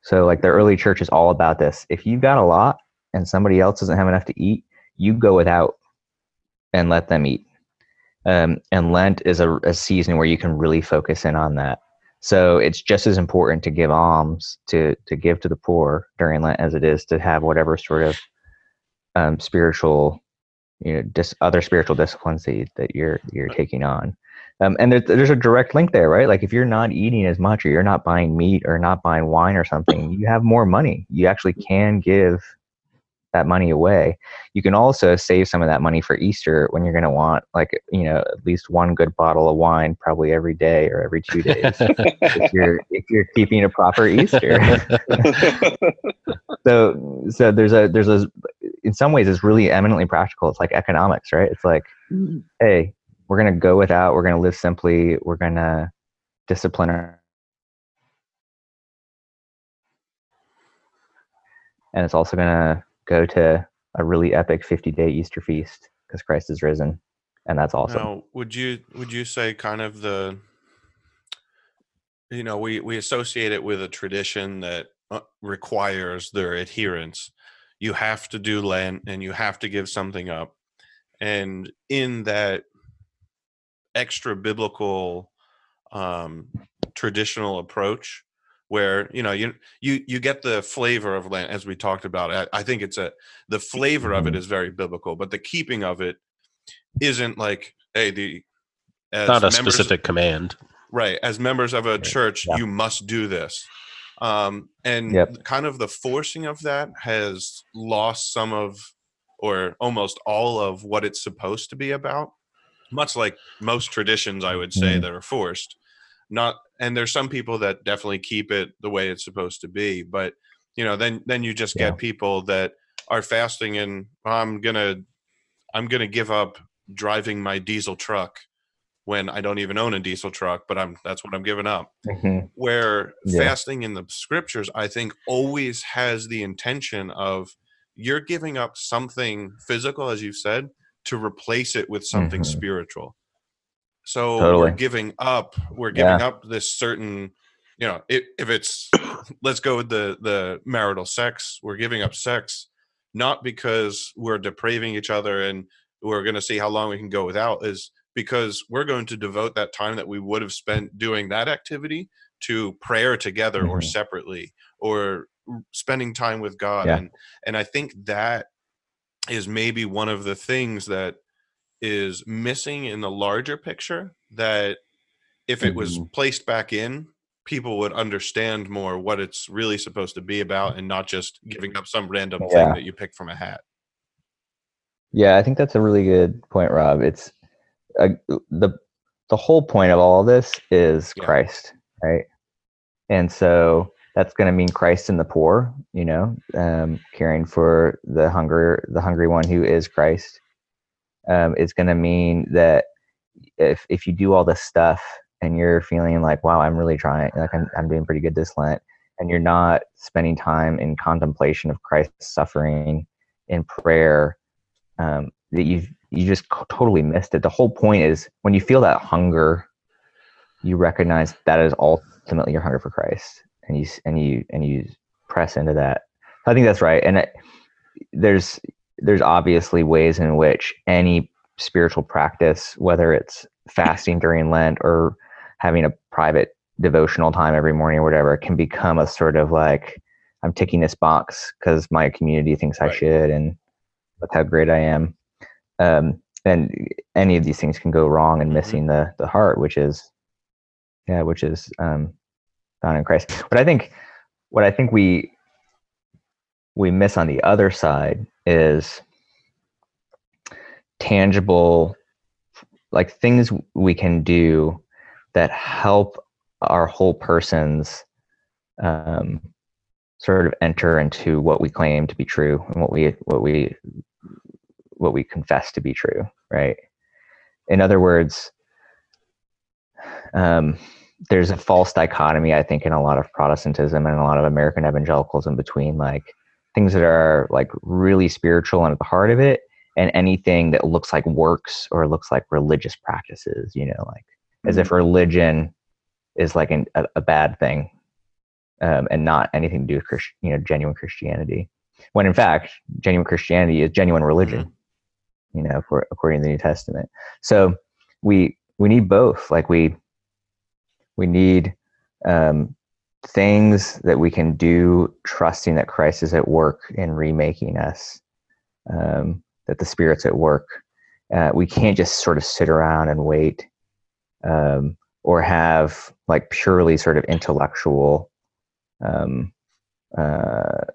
So like the early church is all about this. If you've got a lot and somebody else doesn't have enough to eat, you go without and let them eat. Um, and Lent is a, a season where you can really focus in on that. So it's just as important to give alms to to give to the poor during Lent as it is to have whatever sort of um, spiritual, you know, dis- other spiritual disciplines that, you, that you're you're taking on. Um, and there's, there's a direct link there, right? Like if you're not eating as much or you're not buying meat or not buying wine or something, you have more money. You actually can give that money away. You can also save some of that money for Easter when you're going to want like, you know, at least one good bottle of wine probably every day or every two days if you're if you're keeping a proper Easter. so so there's a there's a in some ways it's really eminently practical. It's like economics, right? It's like, mm. hey, we're going to go without we're going to live simply we're going to discipline our and it's also going to go to a really epic 50 day Easter feast because Christ is risen, and that's awesome. Now, would you would you say kind of the you know we we associate it with a tradition that uh, requires their adherence. You have to do Lent and you have to give something up, and in that extra biblical um, traditional approach where you know you you you get the flavor of Lent as we talked about. I, I think it's a the flavor of it Mhm. very biblical, but the keeping of it isn't like hey the as Not a specific command. right as members of a church Yeah. you must do this um and Yep. kind of the forcing of that has lost some of or almost all of what it's supposed to be about much like most traditions i would say Mhm. that are forced not and there's some people that definitely keep it the way it's supposed to be but you know then then you just get Yeah. people that are fasting and i'm gonna i'm gonna give up driving my diesel truck when i don't even own a diesel truck but i'm that's what i'm giving up Mhm. where Yeah. fasting in the scriptures i think always has the intention of you're giving up something physical as you've said to replace it with something Mhm. spiritual so we're giving up we're giving Yeah. up this certain you know if, if it's let's go with the the marital sex we're giving up sex not because we're depraving each other and we're going to see how long we can go without is because we're going to devote that time that we would have spent doing that activity to prayer together or Mhm. separately or spending time with God Yeah. and and I think that is maybe one of the things that is missing in the larger picture that if it was Mhm. placed back in people would understand more what it's really supposed to be about and not just giving up some random thing that you pick from a hat Yeah, I think that's a really good point, Rob. It's uh, the the whole point of all this is Yeah. Christ, right? And so that's going to mean Christ in the poor, you know, um, caring for the hunger, the hungry one who is Christ. Um, it's going to mean that if if you do all this stuff and you're feeling like, wow, I'm really trying, like I'm I'm doing pretty good this Lent, and you're not spending time in contemplation of Christ's suffering in prayer um, that you've you just totally missed it. The whole point is when you feel that hunger, you recognize that is ultimately your hunger for Christ, and you and you and you press into that. I think that's right, and it, there's there's obviously ways in which any spiritual practice, whether it's fasting during Lent or having a private devotional time every morning or whatever, can become a sort of like I'm ticking this box because my community thinks I should, and look how great I am. Um, and any of these things can go wrong and Mhm. missing the the heart, which is, yeah, which is um, found in Christ. But I think what I think we we miss on the other side is tangible, like things we can do that help our whole person's um, sort of enter into what we claim to be true and what we what we what we confess to be true right? In other words um, there's a false dichotomy i think in a lot of protestantism and a lot of american evangelicalism between like things that are like really spiritual and at the heart of it and anything that looks like works or looks like religious practices you know like as if religion is like an, a, a bad thing um, and not anything to do with Christ, you know genuine Christianity. When in fact, genuine Christianity is genuine religion, you know, for, according to the New Testament. So we we need both. Like we we need um, things that we can do, trusting that Christ is at work in remaking us, um, that the Spirit's at work. Uh, we can't just sort of sit around and wait, um, or have like purely sort of intellectual um, uh,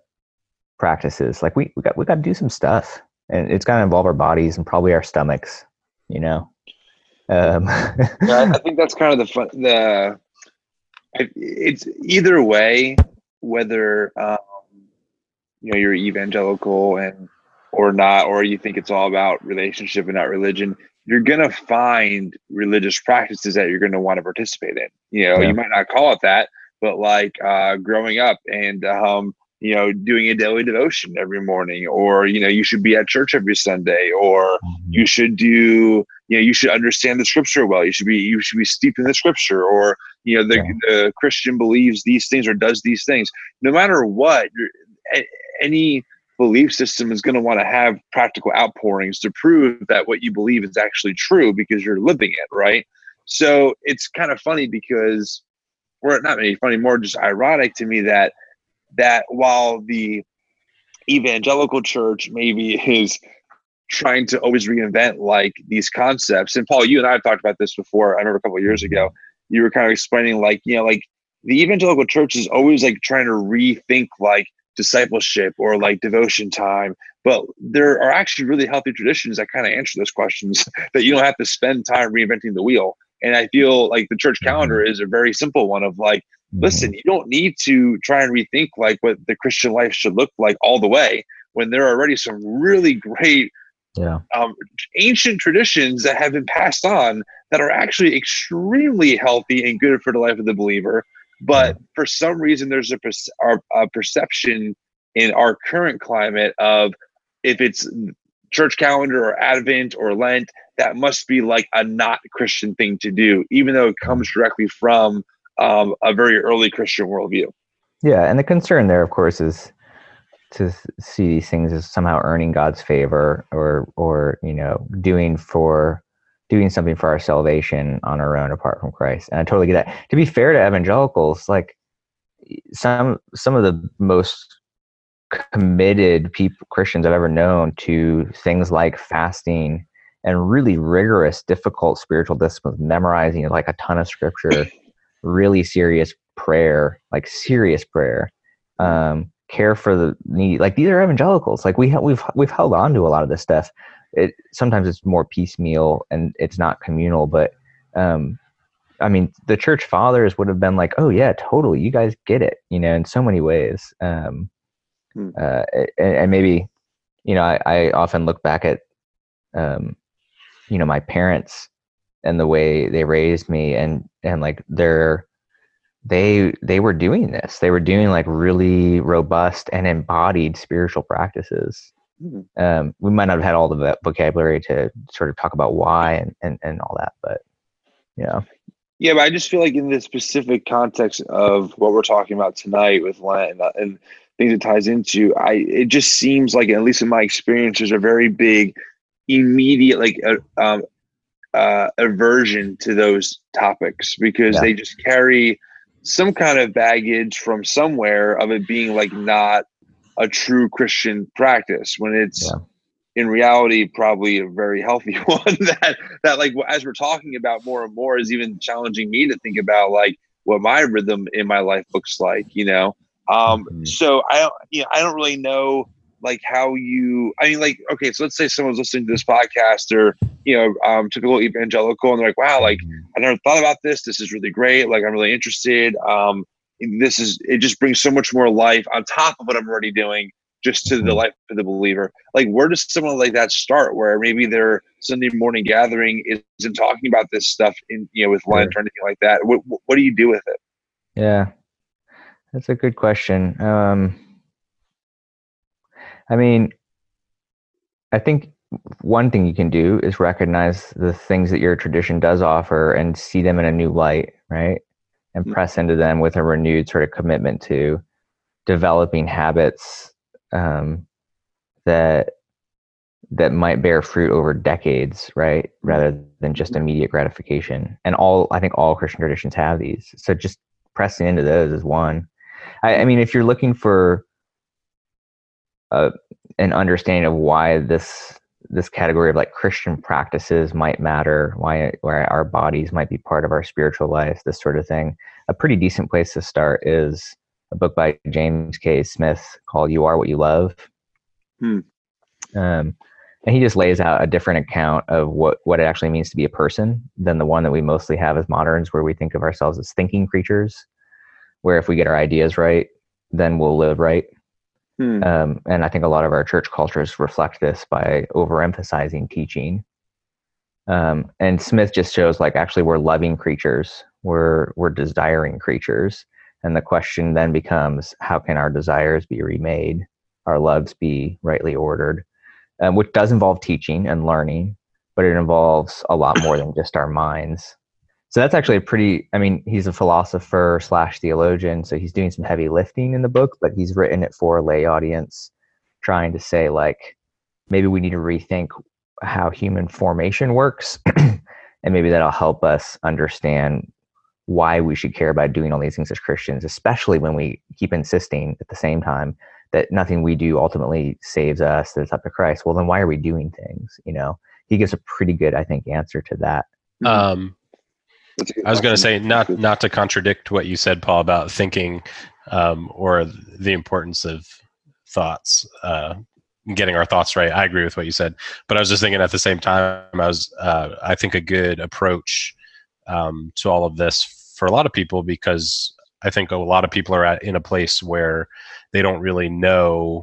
practices. Like we we got we got to do some stuff, and it's got to involve our bodies and probably our stomachs. You know. Um, Yeah, I, think that's kind of the fun. The it's either way, whether um, you know you're evangelical and or not, or you think it's all about relationship and not religion. You're gonna find religious practices that you're gonna want to participate in. You know, Yeah. you might not call it that, but like uh, growing up and um, you know doing a daily devotion every morning or you know you should be at church every sunday or Mm-hmm. you should do you know you should understand the scripture well. You should be you should be steeped in the scripture or you know the, the christian believes these things or does these things. No matter what any belief system is going to want to have practical outpourings to prove that what you believe is actually true because you're living it right? So it's kind of funny because or not maybe funny more just ironic to me that that while the evangelical church maybe is trying to always reinvent like these concepts and paul you and i have talked about this before i remember a couple of years ago you were kind of explaining like you know like the evangelical church is always like trying to rethink like discipleship or like devotion time but there are actually really healthy traditions that kind of answer those questions that you don't have to spend time reinventing the wheel and i feel like the church calendar is a very simple one of like Mm-hmm. Listen you don't need to try and rethink like what the christian life should look like all the way when there are already some really great Yeah. um, ancient traditions that have been passed on that are actually extremely healthy and good for the life of the believer. But for some reason there's a, perce- our- a perception in our current climate of if it's church calendar or advent or lent that must be like a not christian thing to do even though it comes directly from um, a very early christian worldview Yeah, and the concern there, of course, is to see these things as somehow earning God's favor, or or you know, doing for doing something for our salvation on our own apart from Christ. And I totally get that. To be fair to evangelicals, like some some of the most committed people Christians I've ever known to things like fasting and really rigorous, difficult spiritual disciplines, memorizing like a ton of scripture, really serious prayer, like serious prayer, um, care for the needy. Like these are evangelicals. Like we ha- we've we've held on to a lot of this stuff. It sometimes it's more piecemeal and it's not communal, but um, I mean, the church fathers would have been like, "Oh yeah, totally, you guys get it," you know, in so many ways. Um, Hmm. uh, and, and maybe, you know, I, I often look back at, um, you know, my parents and the way they raised me, and and like they're they they were doing this. They were doing like really robust and embodied spiritual practices. Mhm. Um, we might not have had all the vocabulary to sort of talk about why and, and, and all that, but yeah. Yeah, but I just feel like in the specific context of what we're talking about tonight with Lent and, uh, and things it ties into, I it just seems like, at least in my experience, there's a very big, immediate like uh, um, uh, aversion to those topics because Yeah. they just carry some kind of baggage from somewhere of it being like not a true Christian practice when it's Yeah. in reality probably a very healthy one that that like as we're talking about more and more is even challenging me to think about like what my rhythm in my life looks like you know um Mhm. so i don't you know i don't really know like how you i mean like okay so let's say someone's listening to this podcast or you know um typical evangelical and they're like wow like I never thought about this. This is really great. Like I'm really interested. Um, this is it just brings so much more life on top of what I'm already doing, just to the Mhm. life of the believer. Like where does someone like that start? Where maybe their Sunday morning gathering isn't talking about this stuff in you know with Lent or anything like that. What what what do you do with it? Yeah, that's a good question. Um, I mean, I think one thing you can do is recognize the things that your tradition does offer and see them in a new light, right? And Mm. press into them with a renewed sort of commitment to developing habits um, that that might bear fruit over decades, right? Rather than just immediate gratification. And all I think all Christian traditions have these. So just pressing into those is one. I, I mean, if you're looking for uh, an understanding of why this this category of like Christian practices might matter, why where our bodies might be part of our spiritual life, this sort of thing, a pretty decent place to start is a book by James K. Smith called "You Are What You Love." Hmm. Um, and he just lays out a different account of what what it actually means to be a person than the one that we mostly have as moderns, where we think of ourselves as thinking creatures. Where if we get our ideas right, then we'll live right. Hmm. Um, and I think a lot of our church cultures reflect this by overemphasizing teaching. Um, and Smith just shows like actually we're loving creatures, we're we're desiring creatures, And the question then becomes how can our desires be remade, our loves be rightly ordered, um, which does involve teaching and learning, but it involves a lot more than just our minds. So that's actually a pretty, I mean, he's a philosopher slash theologian. So he's doing some heavy lifting in the book, but he's written it for a lay audience, trying to say, like, maybe we need to rethink how human formation works. and maybe that'll help us understand why we should care about doing all these things as Christians, especially when we keep insisting at the same time that nothing we do ultimately saves us, that it's up to Christ. Well, then why are we doing things? You know, he gives a pretty good, I think, answer to that. Um, I was going to say not not to contradict what you said, Paul, about thinking um, or the importance of thoughts, uh, getting our thoughts right. I agree with what you said, but I was just thinking at the same time, I was uh, I think a good approach um, to all of this for a lot of people because I think a lot of people are at in a place where they don't really know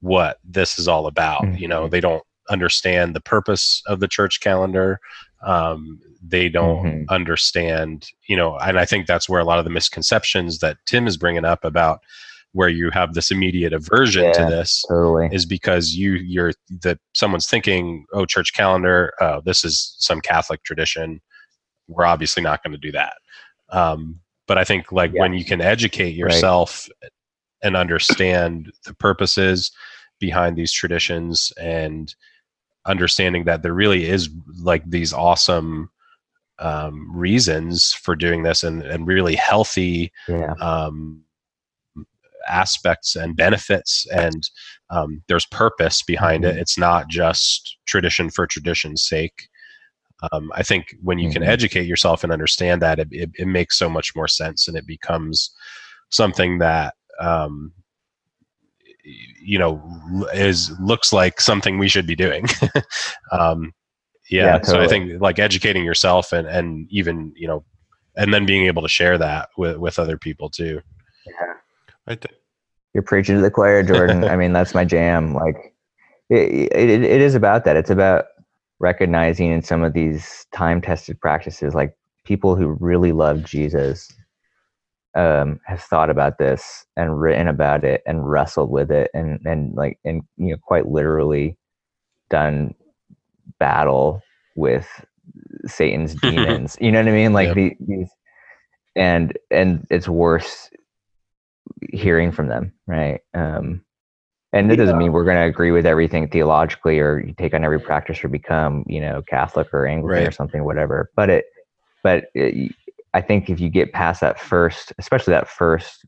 what this is all about. Mm-hmm. You know, they don't understand the purpose of the church calendar. Um, they don't mm-hmm. understand, you know, and I think that's where a lot of the misconceptions that Tim is bringing up about where you have this immediate aversion yeah, to this totally. is because you you're that someone's thinking, oh, church calendar, oh, this is some Catholic tradition we're obviously not going to do that. Um, but I think like yeah. when you can educate yourself right. and understand the purposes behind these traditions and understanding that there really is like these awesome um, reasons for doing this and, and really healthy yeah. um, aspects and benefits and um, there's purpose behind mm-hmm. it it's not just tradition for tradition's sake um, I think when you can mm-hmm. educate yourself and understand that, it, it, it, makes so much more sense, and it becomes something that um, you know is looks like something we should be doing. um, yeah, yeah totally. so I think like educating yourself and and even you know, and then being able to share that with with other people too. Yeah, right there. You're preaching to the choir, Jordan. I mean, that's my jam. Like, it, it, it is about that. It's about recognizing in some of these time tested practices, like people who really love Jesus um, have thought about this and written about it and wrestled with it and and like and you know quite literally done battle with Satan's demons. You know what I mean? Like yep. the, these and and it's worse hearing from them, right? Um, and it doesn't mean we're going to agree with everything theologically or take on every practice or become, you know, Catholic or Anglican right. or something, whatever. But it, but it, I think if you get past that first, especially that first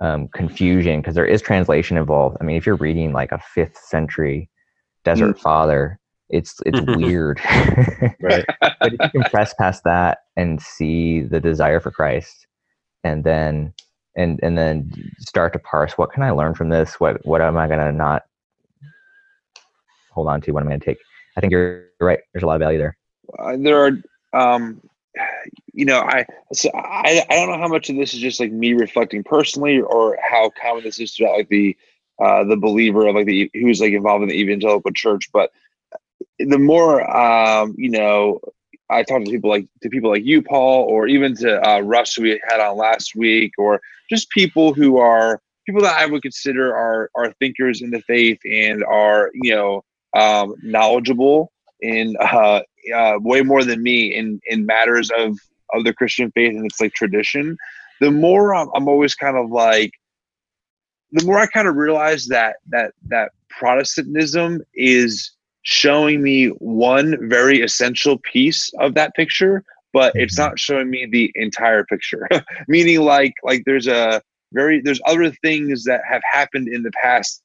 um, confusion, because there is translation involved. I mean, if you're reading like a fifth century desert mm. father, it's it's weird. right. but if you can press past that and see the desire for Christ, and then and and then start to parse what can I learn from this? What what am I gonna not hold on to? What am I gonna take? I think you're right. There's a lot of value there. Uh, there are, um, you know, I so I I don't know how much of this is just like me reflecting personally, or how common this is throughout like the uh, the believer of like the who's like involved in the evangelical church, but the more um, you know I talk to people like to people like you, Paul, or even to uh, Russ, who we had on last week, or just people who are people that I would consider are are thinkers in the faith and are you know um, knowledgeable in uh, uh, way more than me in in matters of of the Christian faith and its like tradition. The more I'm, I'm always kind of like, the more I kind of realize that that that Protestantism is showing me one very essential piece of that picture but it's mm-hmm. not showing me the entire picture meaning like like there's a very there's other things that have happened in the past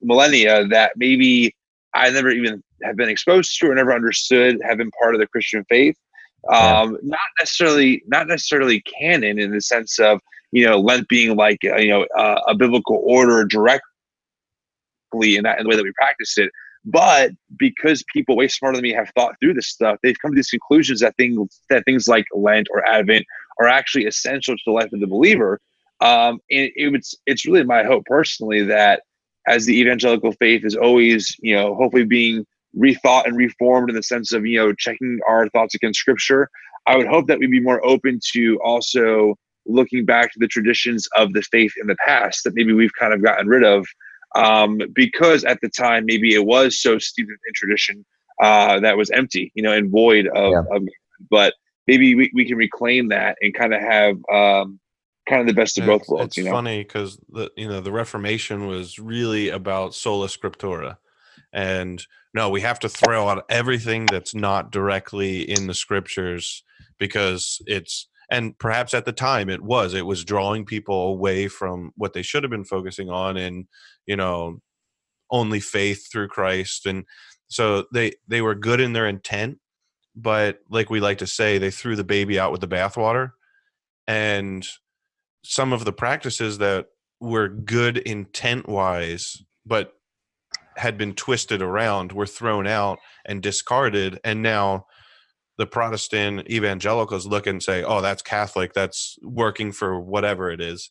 millennia that maybe i never even have been exposed to or never understood have been part of the christian faith um yeah. not necessarily not necessarily canon in the sense of you know lent being like uh, you know uh, a biblical order directly in that in the way that we practice it but because people way smarter than me have thought through this stuff, they've come to these conclusions that things that things like Lent or Advent are actually essential to the life of the believer. Um, and it, it's it's really my hope personally that as the evangelical faith is always, you know, hopefully being rethought and reformed in the sense of, you know, checking our thoughts against scripture, I would hope that we'd be more open to also looking back to the traditions of the faith in the past that maybe we've kind of gotten rid of um, because at the time maybe it was so steeped in tradition uh, that was empty, you know, and void of, yeah. of but maybe we, we can reclaim that and kind of have um, kind of the best of both worlds. It's you know? funny because the you know the Reformation was really about sola scriptura, and no, we have to throw out everything that's not directly in the scriptures because it's and perhaps at the time it was it was drawing people away from what they should have been focusing on and you know only faith through Christ and so they they were good in their intent but like we like to say they threw the baby out with the bathwater and some of the practices that were good intent wise but had been twisted around were thrown out and discarded and now the protestant evangelicals look and say oh that's catholic that's working for whatever it is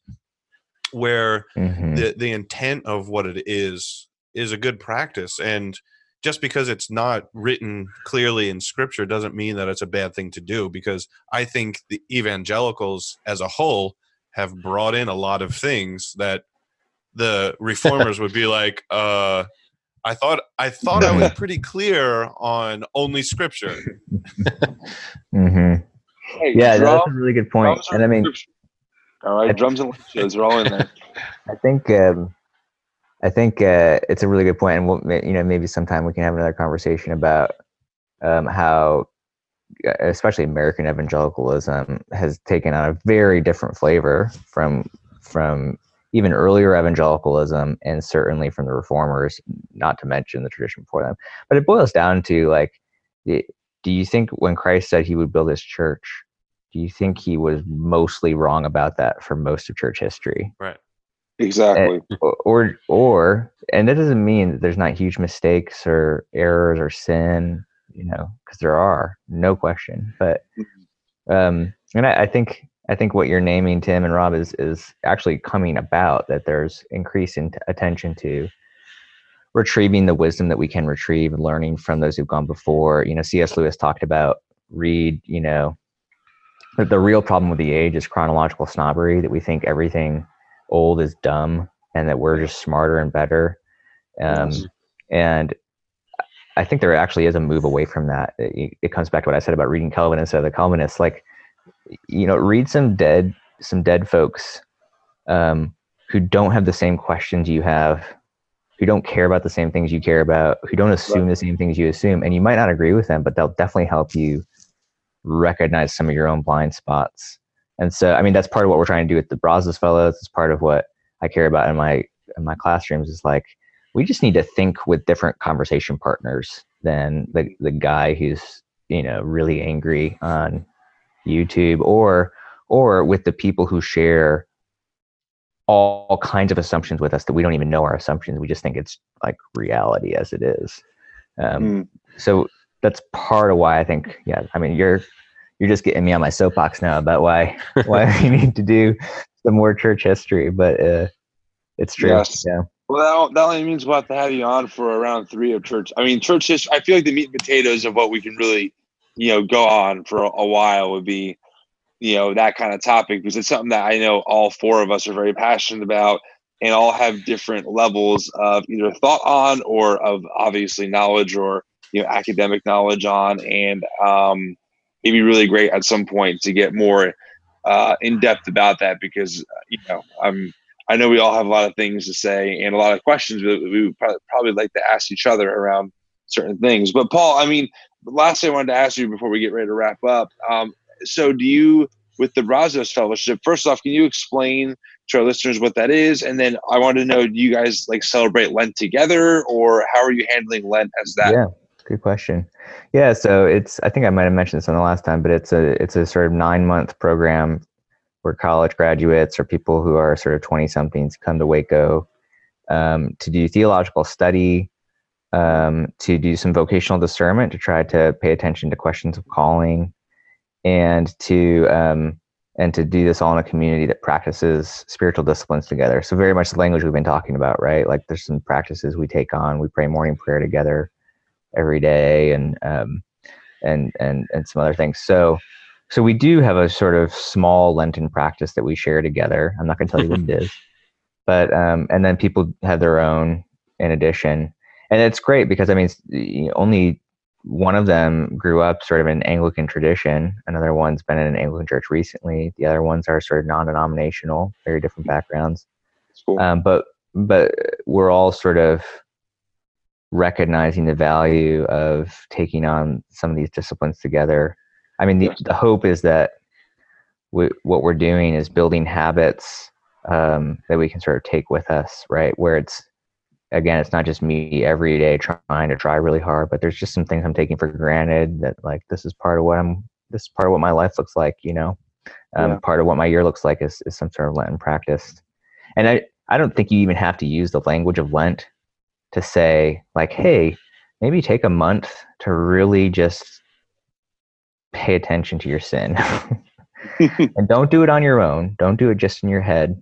where mm-hmm. the, the intent of what it is is a good practice and just because it's not written clearly in scripture doesn't mean that it's a bad thing to do because i think the evangelicals as a whole have brought in a lot of things that the reformers would be like uh I thought I thought I was pretty clear on only scripture. mm-hmm. Hey, yeah, drum, that's a really good point. And I mean, all right, drums and shows are all in there. I think um, I think uh, it's a really good point, and we'll, you know maybe sometime we can have another conversation about um, how, especially American evangelicalism, has taken on a very different flavor from from even earlier evangelicalism and certainly from the reformers, not to mention the tradition before them. But it boils down to like, do you think when Christ said he would build his church, do you think he was mostly wrong about that for most of church history? Right. Exactly. Eh, and, or, or, and that doesn't mean that there's not huge mistakes or errors or sin, you know, because there are, no question. But, mm-hmm. um, and I, I think I think what you're naming, Tim and Rob, is is actually coming about. That there's increasing attention to retrieving the wisdom that we can retrieve and learning from those who've gone before. You know, C.S. Lewis talked about read. You know, the, the real problem with the age is chronological snobbery. That we think everything old is dumb, and that we're just smarter and better. Um, yes. And I think there actually is a move away from that. It, it comes back to what I said about reading Calvin instead of the Calvinists. Like you know, read some dead some dead folks um, who don't have the same questions you have, who don't care about the same things you care about, who don't assume right. the same things you assume, and you might not agree with them, but they'll definitely help you recognize some of your own blind spots. And so, I mean, that's part of what we're trying to do with the Brazos Fellows. It's part of what I care about in my in my classrooms. Is like we just need to think with different conversation partners than the the guy who's you know really angry on YouTube, or or with the people who share all kinds of assumptions with us that we don't even know our assumptions. We just think it's like reality as it is. Um, mm. So that's part of why I think, yeah, I mean, you're you're just getting me on my soapbox now about why why we need to do some more church history, but uh, it's true. Yes. Yeah. Well, that, only means we'll have to have you on for around three of church. I mean, church history. I feel like the meat and potatoes of what we can really you know go on for a while would be you know that kind of topic because it's something that I know all four of us are very passionate about and all have different levels of either thought on or of obviously knowledge or you know academic knowledge on and um, it'd be really great at some point to get more uh, in depth about that because you know I'm I know we all have a lot of things to say and a lot of questions that we would probably like to ask each other around certain things. But Paul, I mean, last thing I wanted to ask you before we get ready to wrap up. Um, so, do you, with the Brazos Fellowship, first off, can you explain to our listeners what that is? And then I want to know, do you guys like celebrate Lent together, or how are you handling Lent as that? Yeah, good question. Yeah, so it's I think I might have mentioned this on the last time, but it's a it's a sort of nine month program where college graduates or people who are sort of twenty somethings come to Waco um, to do theological study um, to do some vocational discernment to try to pay attention to questions of calling and to um, and to do this all in a community that practices spiritual disciplines together. So very much the language we've been talking about right? Like there's some practices we take on. We pray morning prayer together every day and um, and and and some other things. So so we do have a sort of small Lenten practice that we share together. I'm not going to tell you what it is, but um, and then people have their own in addition, and it's great because I mean, only one of them grew up sort of in Anglican tradition. Another one's been in an Anglican church recently. The other ones are sort of non-denominational, very different backgrounds. Cool. Um, but but we're all sort of recognizing the value of taking on some of these disciplines together. I mean, the, the hope is that we, what we're doing is building habits um, that we can sort of take with us, right? Where it's again, it's not just me every day trying to try really hard, but there's just some things I'm taking for granted that like this is part of what I'm. This is part of what my life looks like, you know. Um, yeah. Part of what my year looks like is, is some sort of Lenten practice, and I I don't think you even have to use the language of Lent to say like, hey, maybe take a month to really just pay attention to your sin. and don't do it on your own. Don't do it just in your head.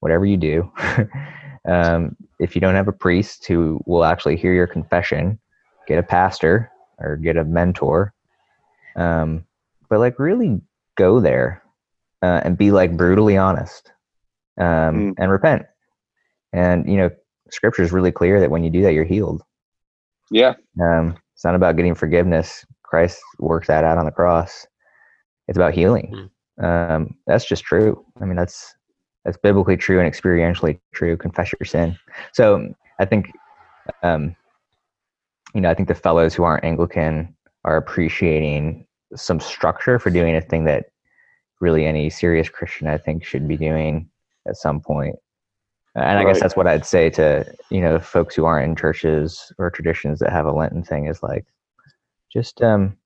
Whatever you do. um, if you don't have a priest who will actually hear your confession, get a pastor or get a mentor. Um, but like really go there uh, and be like brutally honest um, mm. and repent. And you know, Scripture is really clear that when you do that, you're healed. Yeah. Um, it's not about getting forgiveness. Christ worked that out on the cross. It's about healing. Mm. Um, that's just true. I mean, that's that's biblically true and experientially true. Confess your sin. So I think, um, you know, I think the fellows who aren't Anglican are appreciating some structure for doing a thing that really any serious Christian I think should be doing at some point. And I guess that's what I'd say to you know folks who aren't in churches or traditions that have a Lenten thing is like, just um,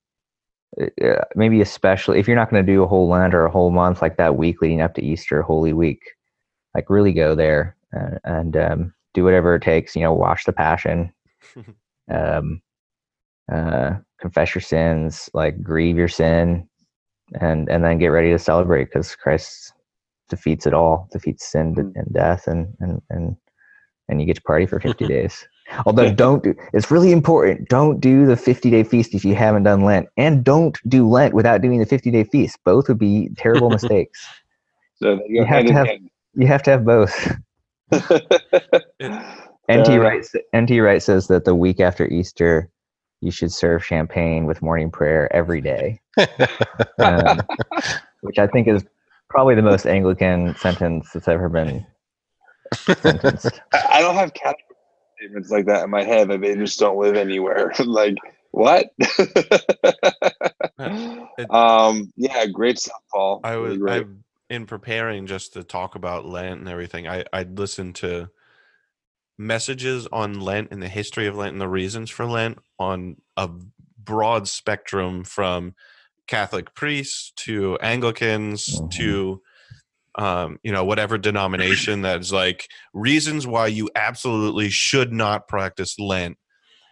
uh, maybe especially if you're not going to do a whole Lent or a whole month like that week leading up to Easter, Holy Week, like really go there and, and um, do whatever it takes. You know, watch the Passion, um, uh, confess your sins, like grieve your sin, and and then get ready to celebrate because Christ defeats it all, defeats sin mm. and death, and and and and you get to party for 50 days. Although don't do, it's really important. Don't do the 50 day feast if you haven't done Lent, and don't do Lent without doing the 50 day feast. Both would be terrible mistakes. so you have to have you have to have both. NT Wright NT Wright says that the week after Easter, you should serve champagne with morning prayer every day, um, which I think is probably the most Anglican sentence that's ever been sentenced. I don't have statements like that in my head that they just don't live anywhere. like what? um, yeah, great stuff, Paul. I was really in preparing just to talk about Lent and everything. I I listened to messages on Lent and the history of Lent and the reasons for Lent on a broad spectrum from Catholic priests to Anglicans mm-hmm. to um, you know whatever denomination that's like reasons why you absolutely should not practice Lent.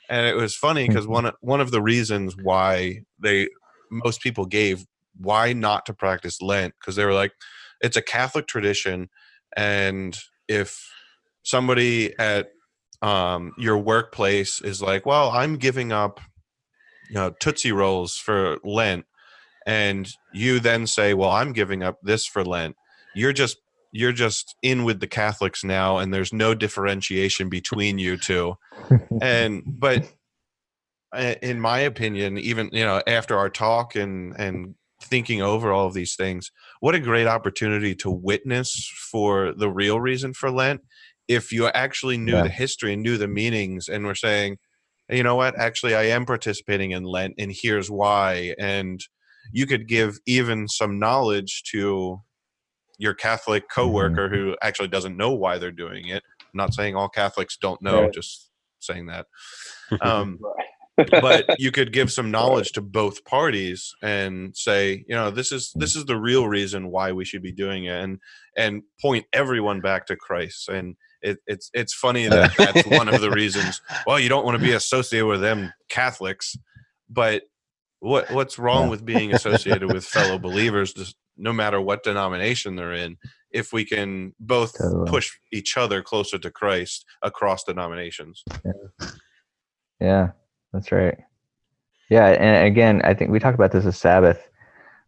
And it was funny because mm-hmm. one one of the reasons why they most people gave why not to practice Lent because they were like it's a Catholic tradition and if somebody at um, your workplace is like, well, I'm giving up you know tootsie rolls for lent and you then say, "Well, I'm giving up this for Lent," you're just you're just in with the Catholics now, and there's no differentiation between you two. and but uh, in my opinion, even you know after our talk and and thinking over all of these things, what a great opportunity to witness for the real reason for Lent. If you actually knew yeah. the history and knew the meanings, and were saying, you know what, actually, I am participating in Lent, and here's why, and you could give even some knowledge to your Catholic mm-hmm. coworker mm-hmm. who actually doesn't know why they're doing it. I'm not saying all Catholics don't know, right. just saying that. Um, but you could give some knowledge to both parties and say, you know, this is this is the real reason why we should be doing it, and and point everyone back to Christ. And it, it's it's funny that that's one of the reasons. Well, you don't want to be associated with them Catholics, but what what's wrong with being associated with fellow believers just no matter what denomination they're in if we can both totally. push each other closer to christ across denominations yeah. yeah that's right yeah and again i think we talked about this as sabbath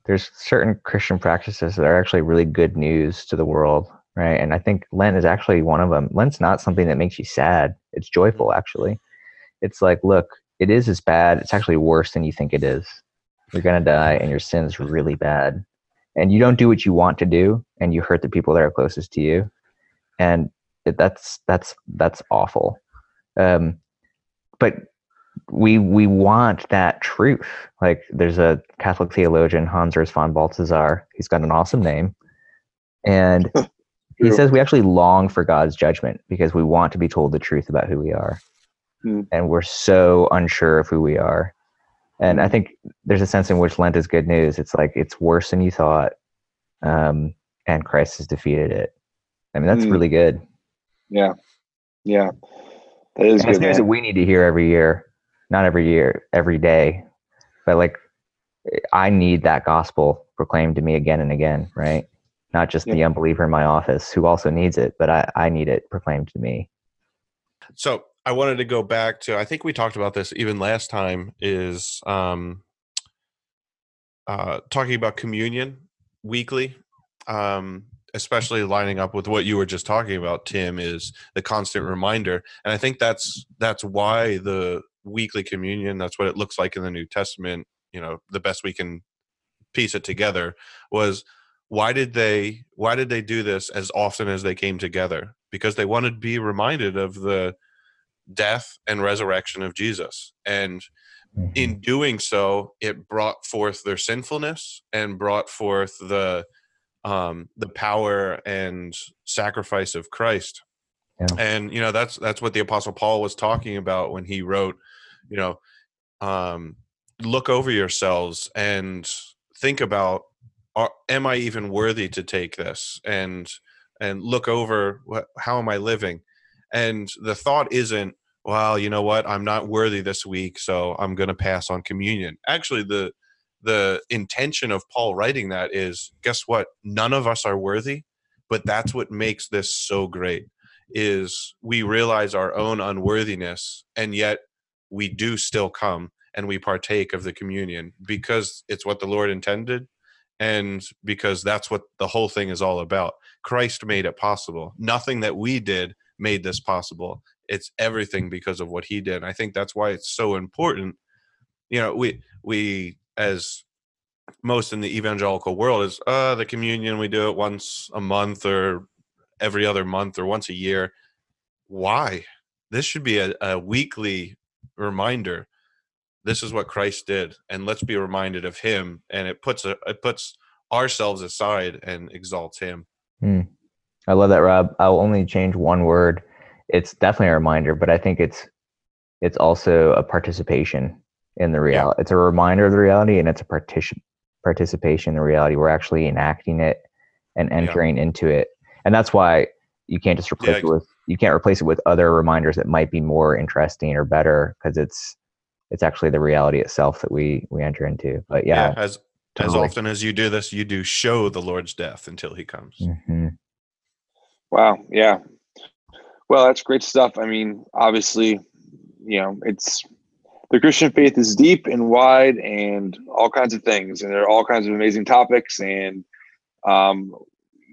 there's certain Christian practices that are actually really good news to the world, right? And I think Lent is actually one of them. Lent's not something that makes you sad; it's joyful, actually. It's like, look, it is as bad. It's actually worse than you think it is. You're gonna die, and your sin's really bad, and you don't do what you want to do, and you hurt the people that are closest to you, and that's that's that's awful. Um, but we we want that truth. Like there's a Catholic theologian, Hans Urs von Balthasar. He's got an awesome name, and he says we actually long for God's judgment because we want to be told the truth about who we are, Hmm. and we're so unsure of who we are. And I think there's a sense in which Lent is good news. It's like it's worse than you thought, um, and Christ has defeated it. I mean, that's Hmm. really good. Yeah. Yeah. That is And good. news that we need to hear every year, not every year, every day, but like I need that gospel proclaimed to me again and again, right? Not just the unbeliever in my office who also needs it, but I, I need it proclaimed to me. So I wanted to go back to I think we talked about this even last time is um uh talking about communion weekly. Um especially lining up with what you were just talking about Tim is the constant reminder and I think that's that's why the weekly communion that's what it looks like in the New Testament, you know, the best we can piece it together was why did they why did they do this as often as they came together because they wanted to be reminded of the death and resurrection of Jesus. And in doing so it brought forth their sinfulness and brought forth the um the power and sacrifice of Christ. Yeah. and you know that's that's what the apostle Paul was talking about when he wrote you know um look over yourselves and think about are, am i even worthy to take this? And and look over what, how am i living and the thought isn't well you know what? I'm not worthy this week so i'm going to pass on communion. Actually the the intention of paul writing that is guess what? None of us are worthy but that's what makes this so great is we realize our own unworthiness and yet we do still come and we partake of the communion because it's what the lord intended and because that's what the whole thing is all about. Christ made it possible. Nothing that we did made this possible. It's everything because of what he did i think that's why it's so important. You know we we as most in the evangelical world is uh the communion we do it once a month or every other month or once a year. Why? This should be a, a weekly reminder. This is what christ did and let's be reminded of him and it puts a, it puts ourselves aside and exalts him I love that, Rob. I'll only change one word. It's definitely a reminder, but I think it's it's also a participation in the reality. It's a reminder of the reality, and it's a partition participation in the reality. We're actually enacting it and Yeah. entering into it, and that's why you can't just replace Yeah, it with you can't replace it with other reminders that might be more interesting or better because it's it's actually the reality itself that we we enter into. But yeah, as as totally. often as you do this you do show the lord's death until he comes Mhm. Wow. Yeah. Well, that's great stuff. I mean, obviously, you know, it's the Christian faith is deep and wide and all kinds of things, and there are all kinds of amazing topics. And um,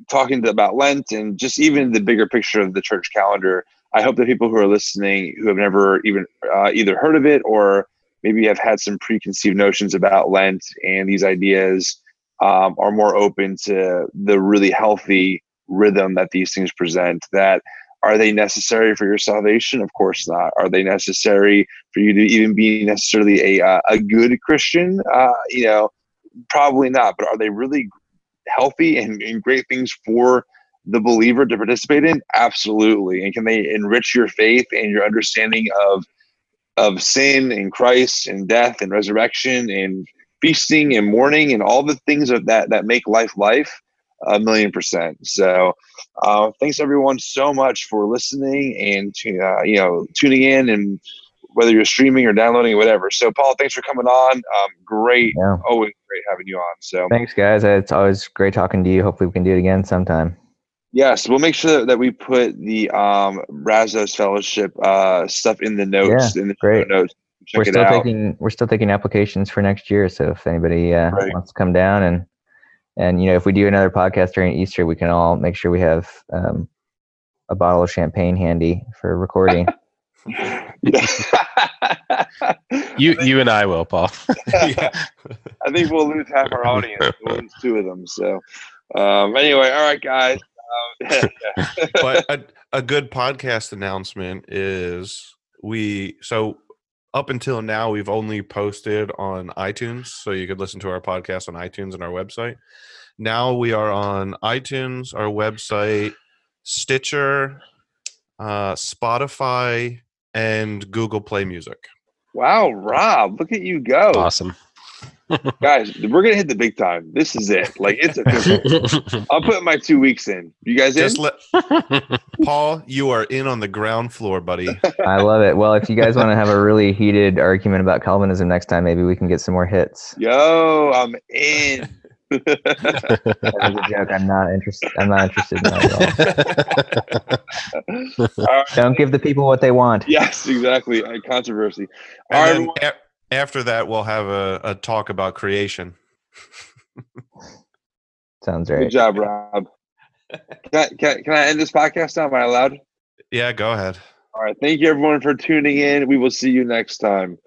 talking to, about Lent and just even the bigger picture of the church calendar, I hope that people who are listening who have never even uh, either heard of it or maybe have had some preconceived notions about Lent and these ideas um, are more open to the really healthy rhythm that these things present that are they necessary for your salvation? Of course not. Are they necessary for you to even be necessarily a, uh, a good christian? Uh, you know probably not but are they really healthy and, and great things for the believer to participate in? Absolutely. And can they enrich your faith and your understanding of of sin and christ and death and resurrection and feasting and mourning and all the things of that that make life life a million percent. So, uh, thanks everyone so much for listening and uh, you know tuning in and whether you're streaming or downloading or whatever. So, Paul, thanks for coming on. Um, great, Yeah. always great having you on. So, Thanks, guys. It's always great talking to you. Hopefully, we can do it again sometime. yes, we'll make sure that we put the um, Brazos Fellowship uh, stuff in the notes in the great. notes. check we're still out. taking we're still taking applications for next year. So if anybody uh, Right. wants to come down and and you know if we do another podcast during Easter, we can all make sure we have um, a bottle of champagne handy for recording. You you and I will, Paul. yeah. I think we'll lose half our audience. We'll lose two of them. So, um, anyway, all right, guys. Um, but a, a good podcast announcement is we so up until now we've only posted on iTunes, so you could listen to our podcast on iTunes and our website. Now we are on iTunes, our website, Stitcher, uh, Spotify, and Google Play Music. wow, Rob, look at you go, awesome. Guys. We're gonna hit the big time. This is it. Like it's official. I'm putting my two weeks in. You guys in? Just let Paul, you are in on the ground floor, buddy. I love it. Well, if you guys want to have a really heated argument about Calvinism next time, maybe we can get some more hits. Yo, I'm in. That was a joke. I'm not interested. I'm not interested in that at all. All right. Don't give the people what they want. Yes, exactly. Controversy. All right, And everyone. then a- after that, we'll have a, a talk about creation. Sounds great. Good job, Rob. Can I, can, can I end this podcast now? Am I allowed? Yeah, go ahead. All right. Thank you, everyone, for tuning in. We will see you next time.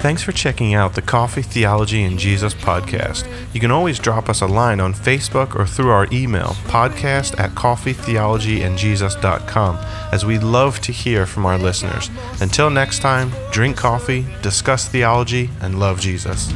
Thanks for checking out the Coffee, Theology, and Jesus podcast. You can always drop us a line on Facebook or through our email, podcast at coffeetheologyandjesus.com, as we'd love to hear from our listeners. Until next time, drink coffee, discuss theology, and love Jesus.